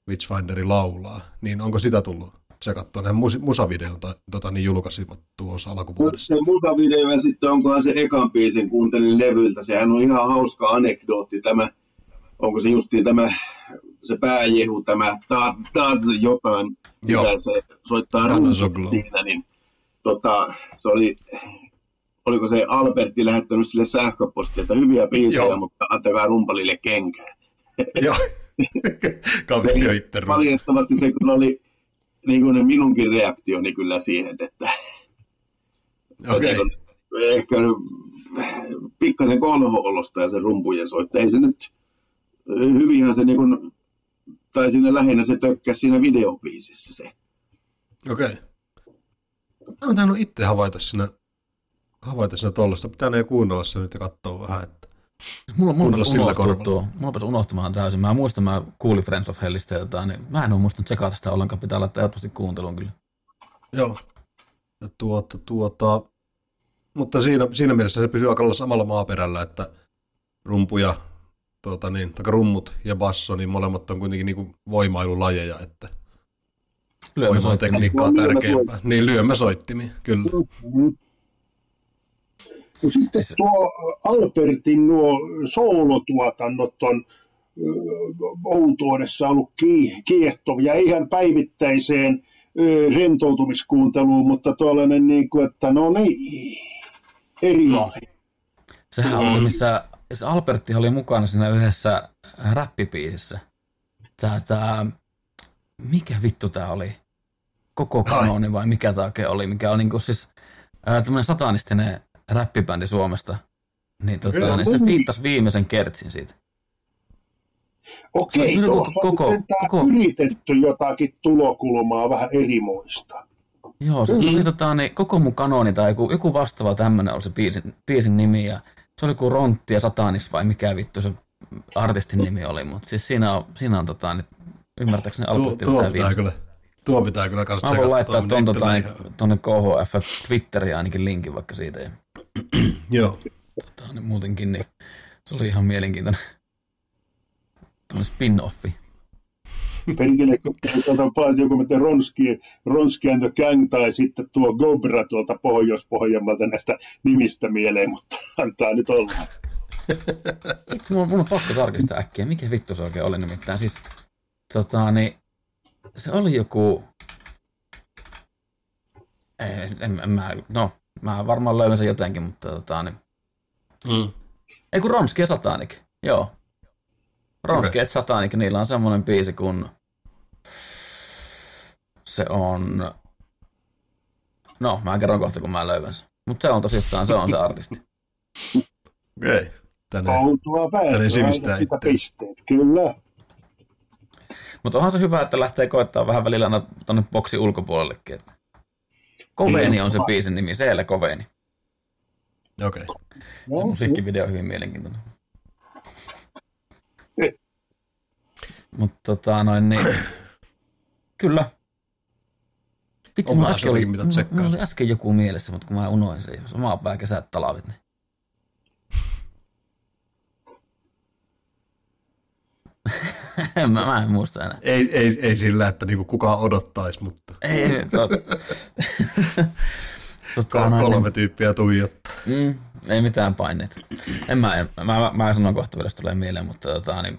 Witchfinderi laulaa. Niin onko sitä tullut tsekattua? Nämä mus- musavideon tai, tota, niin julkaisivat tuossa alkuvuodessa. Se musavideo ja sitten onkohan se ekan biisin kuuntelin levyltä. Sehän on ihan hauska anekdootti tämä. Onko se justiin tämä se pääjehu, tämä taas jotain, Joo. mitä se soittaa siinä, niin tota, se oli, oliko se Albertti lähettänyt sille sähköpostia, että hyviä biisejä, Joo. mutta antakaa rumpalille kenkää. Joo, kaveri itse Valitettavasti se kyllä oli niin kuin minunkin reaktioni kyllä siihen, että okay. Niin ehkä pikkasen kolho-olosta ja se rumpujen soitto. Ei se nyt, hyvinhän se niin kuin, tai siinä lähinnä se tökkäsi siinä videopiisissä se. Okei. Okay. Mä oon itse havaita siinä, havaita siinä tollasta. Pitää ne kuunnella se nyt ja katsoa vähän, että Mulla, mulla korvalla. tuo. Mulla rupesi unohtumaan täysin. Mä muistan, mä kuulin Friends of Hellistä jotain, niin mä en ole muistanut tsekata sitä ollenkaan. Pitää laittaa jatkuvasti kuunteluun kyllä. Joo. Ja tuota, tuota, mutta siinä, siinä mielessä se pysyy aika samalla maaperällä, että rumpu ja tuota niin, taka rummut ja basso, niin molemmat on kuitenkin niin voimailulajeja, että voimatekniikka on tärkeämpää. Niin, lyömäsoittimia, kyllä. Mm. No sitten tuo Albertin nuo soolotuotannot on outoudessa ollut ki- kiehtovia, ihan päivittäiseen rentoutumiskuunteluun, mutta tuollainen, niin kuin, että no niin, erilainen. Sehän oli se, missä se Albertti oli mukana siinä yhdessä räppipiisissä. Tää, tää, mikä vittu tää oli? Koko kanoni vai mikä tää oikein oli? Mikä oli niinku siis ää, tämmönen satanistinen räppibändi Suomesta. Niin, tota, Joo. niin se fiittasi viimeisen kertsin siitä. Okei, Se on tuossa koko- on sentään koko- yritetty jotakin tulokulmaa vähän erimoista. Joo, se oli tota, niin, koko mun kanoni tai joku, joku vastaava tämmönen oli se biisin, biisin nimi ja se oli kuin Rontti ja Satanis vai mikä vittu se artistin nimi oli, mutta siis siinä on, siinä on tota, niin, ymmärtääkseni Tuo, Albertti tuo pitää pitää viime. kyllä, tuo pitää kyllä kanssa Mä voin laittaa tuo menee tota, tonne KHF Twitteriin ainakin linkin vaikka siitä. Joo. tota, niin muutenkin, niin se oli ihan mielenkiintoinen. Tuonne spin-offi. Perkele, kun paljon joku mitä Ronski, Ronski and the Gang tai sitten tuo Gobra tuolta Pohjois-Pohjanmaalta näistä nimistä mieleen, mutta antaa nyt olla. Itse mun, mun on pakko tarkistaa äkkiä, mikä vittu se oikein oli nimittäin. Siis, tota, niin, se oli joku... Ei, en, en mä, no, mä varmaan löydän sen jotenkin, mutta tota, niin, Mm. Ei kun Ronski ja Satanik, joo. Ronski Okei. ja Satanik, niillä on semmoinen biisi kun se on... No, mä kerron kohta, kun mä löydän sen. Mutta se on tosissaan, se on se artisti. Okei. Okay. Tänne. On tuo Tänne väärä, sivistää pisteet. Kyllä. Mutta onhan se hyvä, että lähtee koittaa vähän välillä aina tonne boksi ulkopuolellekin. Että. Koveni on se biisin nimi, Seele Koveni. Okei. Okay. No, Se musiikkivideo on hyvin mielenkiintoinen. Eh. Mutta tota noin niin, kyllä. Vitsi, mulla äsken, oli, mitä mulla oli äsken joku mielessä, mutta kun mä unoin sen, jos omaa pää kesät talavit, niin. mä, mä en muista enää. Ei, ei, ei sillä, että niinku kukaan odottaisi, mutta Ei, ei, tot... Kol- noin, kolme tyyppiä tuijottaa. Mm, ei mitään paineita. En mä, en, mä, mä, mä sanon kohta vielä, jos tulee mieleen, mutta tota, niin,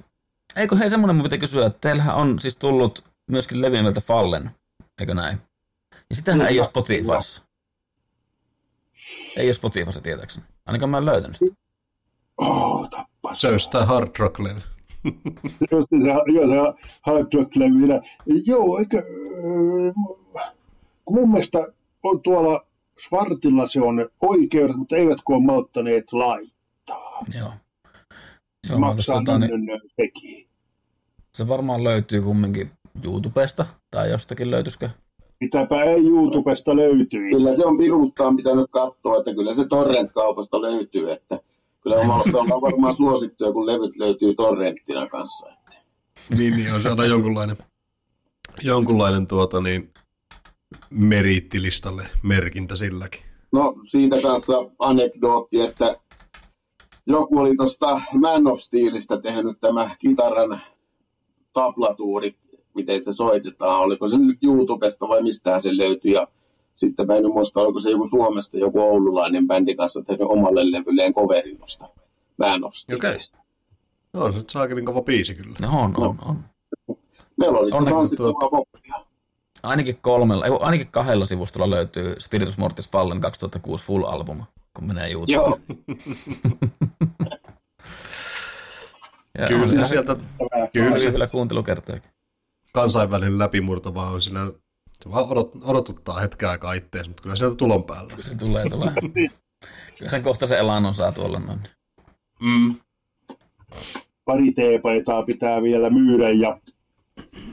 eikö hei semmoinen mun pitää kysyä, että teillähän on siis tullut myöskin leviimeltä Fallen, eikö näin? Ja sitähän Kyllä, ei ole Spotifyssa. Ei ole Spotifyssa tietääkseni. Ainakaan mä en löytänyt sitä. Oh, tappas. Se olisi tämä hard rock levy. Just se, joo, se hard rock levyillä. Joo, eikä, öö, mun mielestä on tuolla Svartilla se on oikeudet, mutta eivätkö ole malttaneet laittaa. Joo. Joo, Maksaa tota, niin, sekin. se varmaan löytyy kumminkin YouTubesta tai jostakin löytyisikö? Mitäpä ei YouTubesta löytyisi. Kyllä se on piruuttaan pitänyt katsoa, että kyllä se torrent-kaupasta löytyy, että kyllä on, on varmaan suosittuja, kun levyt löytyy torrenttina kanssa. Että. niin, niin on se aina jonkunlainen, jonkunlainen tuota niin, meriittilistalle merkintä silläkin. No siitä kanssa anekdootti, että joku oli tuosta Man of Steelistä tehnyt tämä kitaran taplatuurit, miten se soitetaan, oliko se nyt YouTubesta vai mistään se löytyi ja sitten mä en muista, oliko se joku Suomesta joku oululainen bändi kanssa tehnyt omalle levylleen coverin tuosta Man of Steelistä. No, on se saakelin kova biisi kyllä. No on, on, on. Meillä oli sitä Onneksi tanssittavaa poppia. Ainakin kolmella, ei, ainakin kahdella sivustolla löytyy Spiritus Mortis Fallen 2006 full album, kun menee YouTubeen. Joo, Ja Kyllä on se sieltä, Kyllä kyllä se se kyllä kuuntelukertojakin. kansainvälinen läpimurto vaan on siinä, se vaan odot, odotuttaa hetken aikaa itteensä, mutta kyllä sieltä tulon päällä. Kyllä se tulee, tulee. Kyllä sen kohta se elannon saa tuolla noin. Mm. Pari teepaitaa pitää vielä myydä ja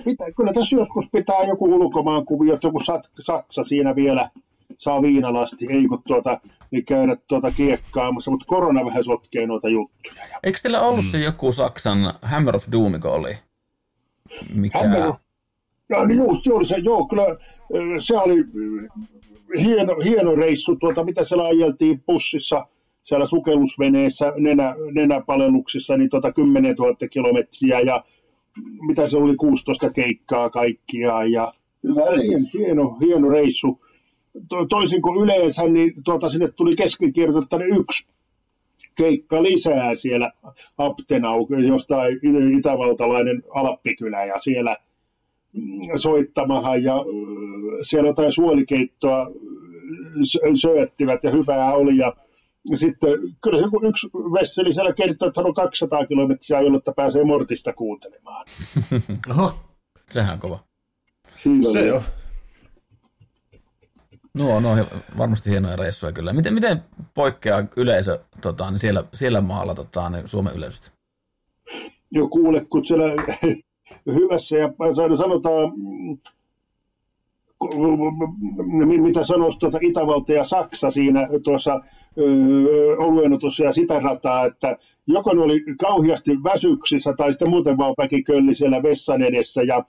pitää, kyllä tässä joskus pitää joku ulkomaan kuvio, joku Sat- Saksa siinä vielä saa viinalasti, ei kun tuota, niin käydä tuota kiekkaamassa, mutta korona vähän sotkee noita juttuja. Eikö teillä ollut mm. se joku Saksan Hammer of Doom, oli? Mikä... Hammer of... Ja, niin just, juuri se, joo, kyllä se oli hieno, hieno reissu, tuota, mitä siellä ajeltiin pussissa, siellä sukellusveneessä, nenä, nenäpalelluksissa, niin tuota 10 000 kilometriä ja mitä se oli, 16 keikkaa kaikkiaan ja Hyvä reissu. Hieno, hieno reissu. To, toisin kuin yleensä, niin tuota, sinne tuli keskinkirjoittanut yksi keikka lisää siellä Aptenau, jostain itävaltalainen Alppikylä ja siellä soittamahan ja siellä jotain suolikeittoa sööttivät ja hyvää oli ja sitten kyllä se yksi Vesseli siellä kertoi, että hän on 200 kilometriä, jotta pääsee Mortista kuuntelemaan. Oho, sehän on kova. Siinä se on. No, no varmasti hienoja reissuja kyllä. Miten, miten poikkeaa yleisö tota, niin siellä, siellä maalla tota, niin Suomen yleisöstä? Joo, kuule, kun siellä hyvässä ja sanotaan, mitä sanoisi tuota Itävalta ja Saksa siinä tuossa oluenotossa ja sitä rataa, että joko ne oli kauheasti väsyksissä tai sitten muuten vaan väkikölli siellä vessan edessä ja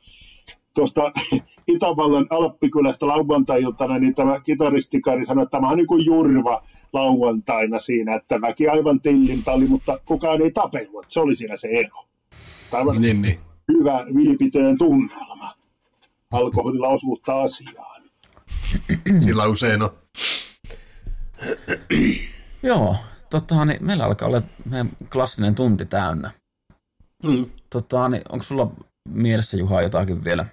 tuosta Itävallan Alppikylästä lauantai-iltana, niin tämä kitaristikari sanoi, että tämä on niin kuin jurva lauantaina siinä, että väki aivan tillintalli, mutta kukaan ei tapellut. Se oli siinä se ero. Tämä niin, niin. Hyvä vilpitöjen tunnelma alkoholilla osuutta asiaan. Sillä usein on. Joo, totta, niin meillä alkaa olla meidän klassinen tunti täynnä. Mm. Totta, niin onko sulla mielessä Juha jotakin vielä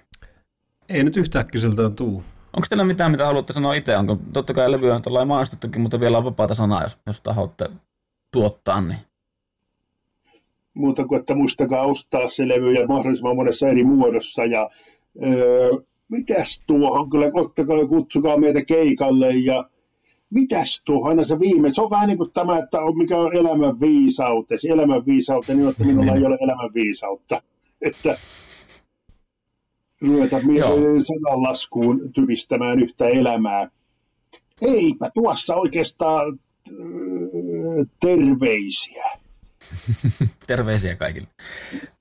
ei nyt yhtäkkiseltään tuu. Onko teillä mitään, mitä haluatte sanoa itse? Onko totta kai levyä on mainostettukin, mutta vielä on vapaata sanaa, jos, jos tahoitte tuottaa, niin muuta kuin, että muistakaa ostaa se levy ja mahdollisimman monessa eri muodossa. Ja öö, mitäs tuohon, kyllä ottakaa kutsukaa meitä keikalle ja mitäs tuohon, aina se viime, se on vähän niin kuin tämä, että on, mikä on elämän viisaute. Se elämän viisaute, niin että minulla ei ole elämän viisautta. Että ruveta sananlaskuun tyvistämään yhtä elämää. Eipä tuossa oikeastaan terveisiä. terveisiä kaikille.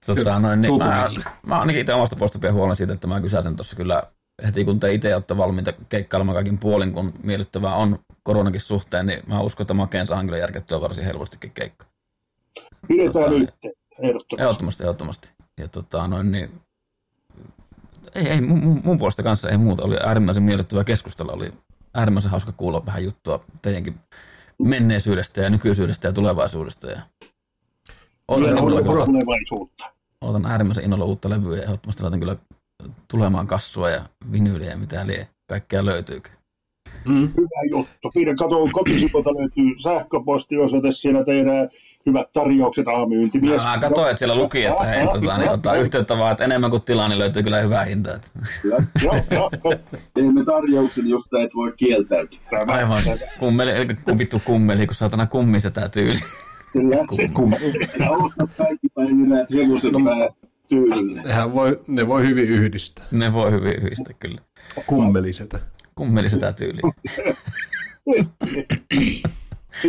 Tota, noin, niin, mä, mä ainakin itse omasta puolesta huolen siitä, että mä kysäsen tuossa kyllä heti kun te itse olette valmiita keikkailemaan kaikin puolin, kun miellyttävää on koronakin suhteen, niin mä uskon, että Makeen saan kyllä järkettyä varsin helpostikin keikka. Pidetään tota, ehdottomasti. Ehdottomasti, ehdottomasti. Ja tota, noin, niin, ei, ei mun, mun puolesta kanssa ei muuta. Oli äärimmäisen miellyttävä keskustella. Oli äärimmäisen hauska kuulla vähän juttua teidänkin menneisyydestä ja nykyisyydestä ja tulevaisuudesta. Ja Odotan, innolla, tulevaisuutta. Odotan äärimmäisen innolla uutta levyä ja ehdottomasti laitan kyllä tulemaan kassua ja vinyyliä ja mitä lie. Kaikkea löytyy. Mm. Hyvä juttu. Pidä kato, kotisivulta löytyy sähköpostiosoite, siinä tehdään hyvät tarjoukset A-myyntimies. Mä katsoin, että siellä luki, että hei, tota, niin ottaa yhteyttä vaan, että enemmän kuin tilaa, niin löytyy kyllä hyvää hintaa. Teemme tarjouksen, josta et voi kieltäytyä. Aivan, kummeli, eli kun vittu kummeli, kun saatana kummi se tää tyyli. Kyllä, se hevosen pää tyylille. voi, ne voi hyvin yhdistää. Ne voi hyvin yhdistää, kyllä. Kummelisetä. Kummelisetä tyyli.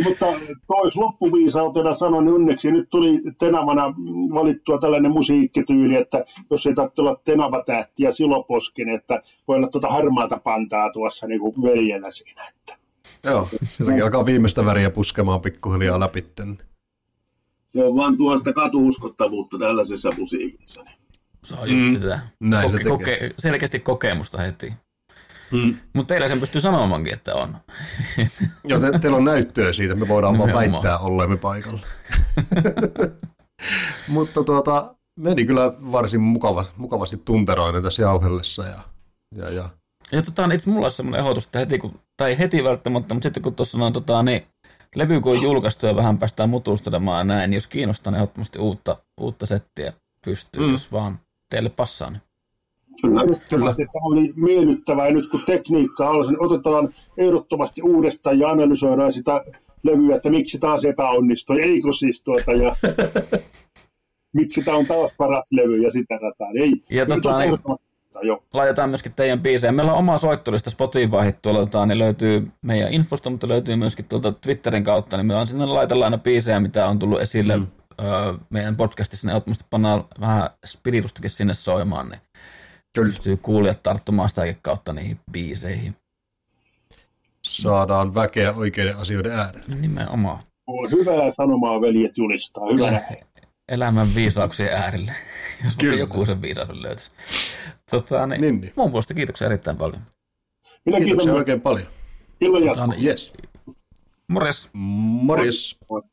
Mutta tois loppuviisautena sanon, niin onneksi nyt tuli Tenavana valittua tällainen musiikkityyli, että jos ei tarvitse olla Tenava-tähti ja Siloposkin, että voi olla tuota harmaata pantaa tuossa niin kuin veljellä siinä. Että. Joo, sielläkin alkaa viimeistä väriä puskemaan pikkuhiljaa läpi. Se on vaan tuosta katuuskottavuutta tällaisessa musiikissa. Se on just mm. tätä. Näin koke- se koke- selkeästi kokemusta heti. Mm. Mutta teillä sen pystyy sanomaankin, että on. Joo, te, teillä on näyttöä siitä, me voidaan vaan väittää olleemme paikalla. Mutta tuota, meni kyllä varsin mukava, mukavasti tunteroinen tässä jauhellessa. Ja, ja, ja. ja tota, itse mulla on semmoinen ehdotus, että heti, kun, tai heti välttämättä, mutta sitten kun tuossa on tota, niin, levy kun on julkaistu ja vähän päästään mutustelemaan näin, niin jos kiinnostaa, niin ehdottomasti uutta, uutta settiä pystyy, mm. jos vaan teille passaa. Niin. Kyllä, kyllä. Että oli miellyttävää ja nyt kun tekniikka on, niin otetaan ehdottomasti uudestaan ja analysoidaan sitä levyä, että miksi taas epäonnistui, eikö siis tuota, ja miksi tämä on taas paras levy ja sitä rataa. Ei, ja tota, niin, soittaa, joo. laitetaan myöskin teidän biisejä. Meillä on oma soittolista Spotify tuolla, tota, niin löytyy meidän infosta, mutta löytyy myöskin tuolta Twitterin kautta, niin me on sinne laitellaan aina biisejä, mitä on tullut esille mm. öö, meidän podcastissa, ne ehdottomasti pannaan vähän spiritustakin sinne soimaan, niin Kyllä. pystyy kuulijat tarttumaan sitäkin kautta niihin biiseihin. Saadaan väkeä oikeiden asioiden äärelle. Nimenomaan. On hyvää sanomaa, veljet julistaa. Hyvä Kyllä. Elämän viisauksien äärelle, jos Kyllä. joku sen viisauden löytäisi. Tota, niin, niin, niin. Mun puolesta kiitoksia erittäin paljon. Minä kiitoksia kiitos oikein paljon. Ilman tota, niin, yes. Morjes. Morjes. Morjes.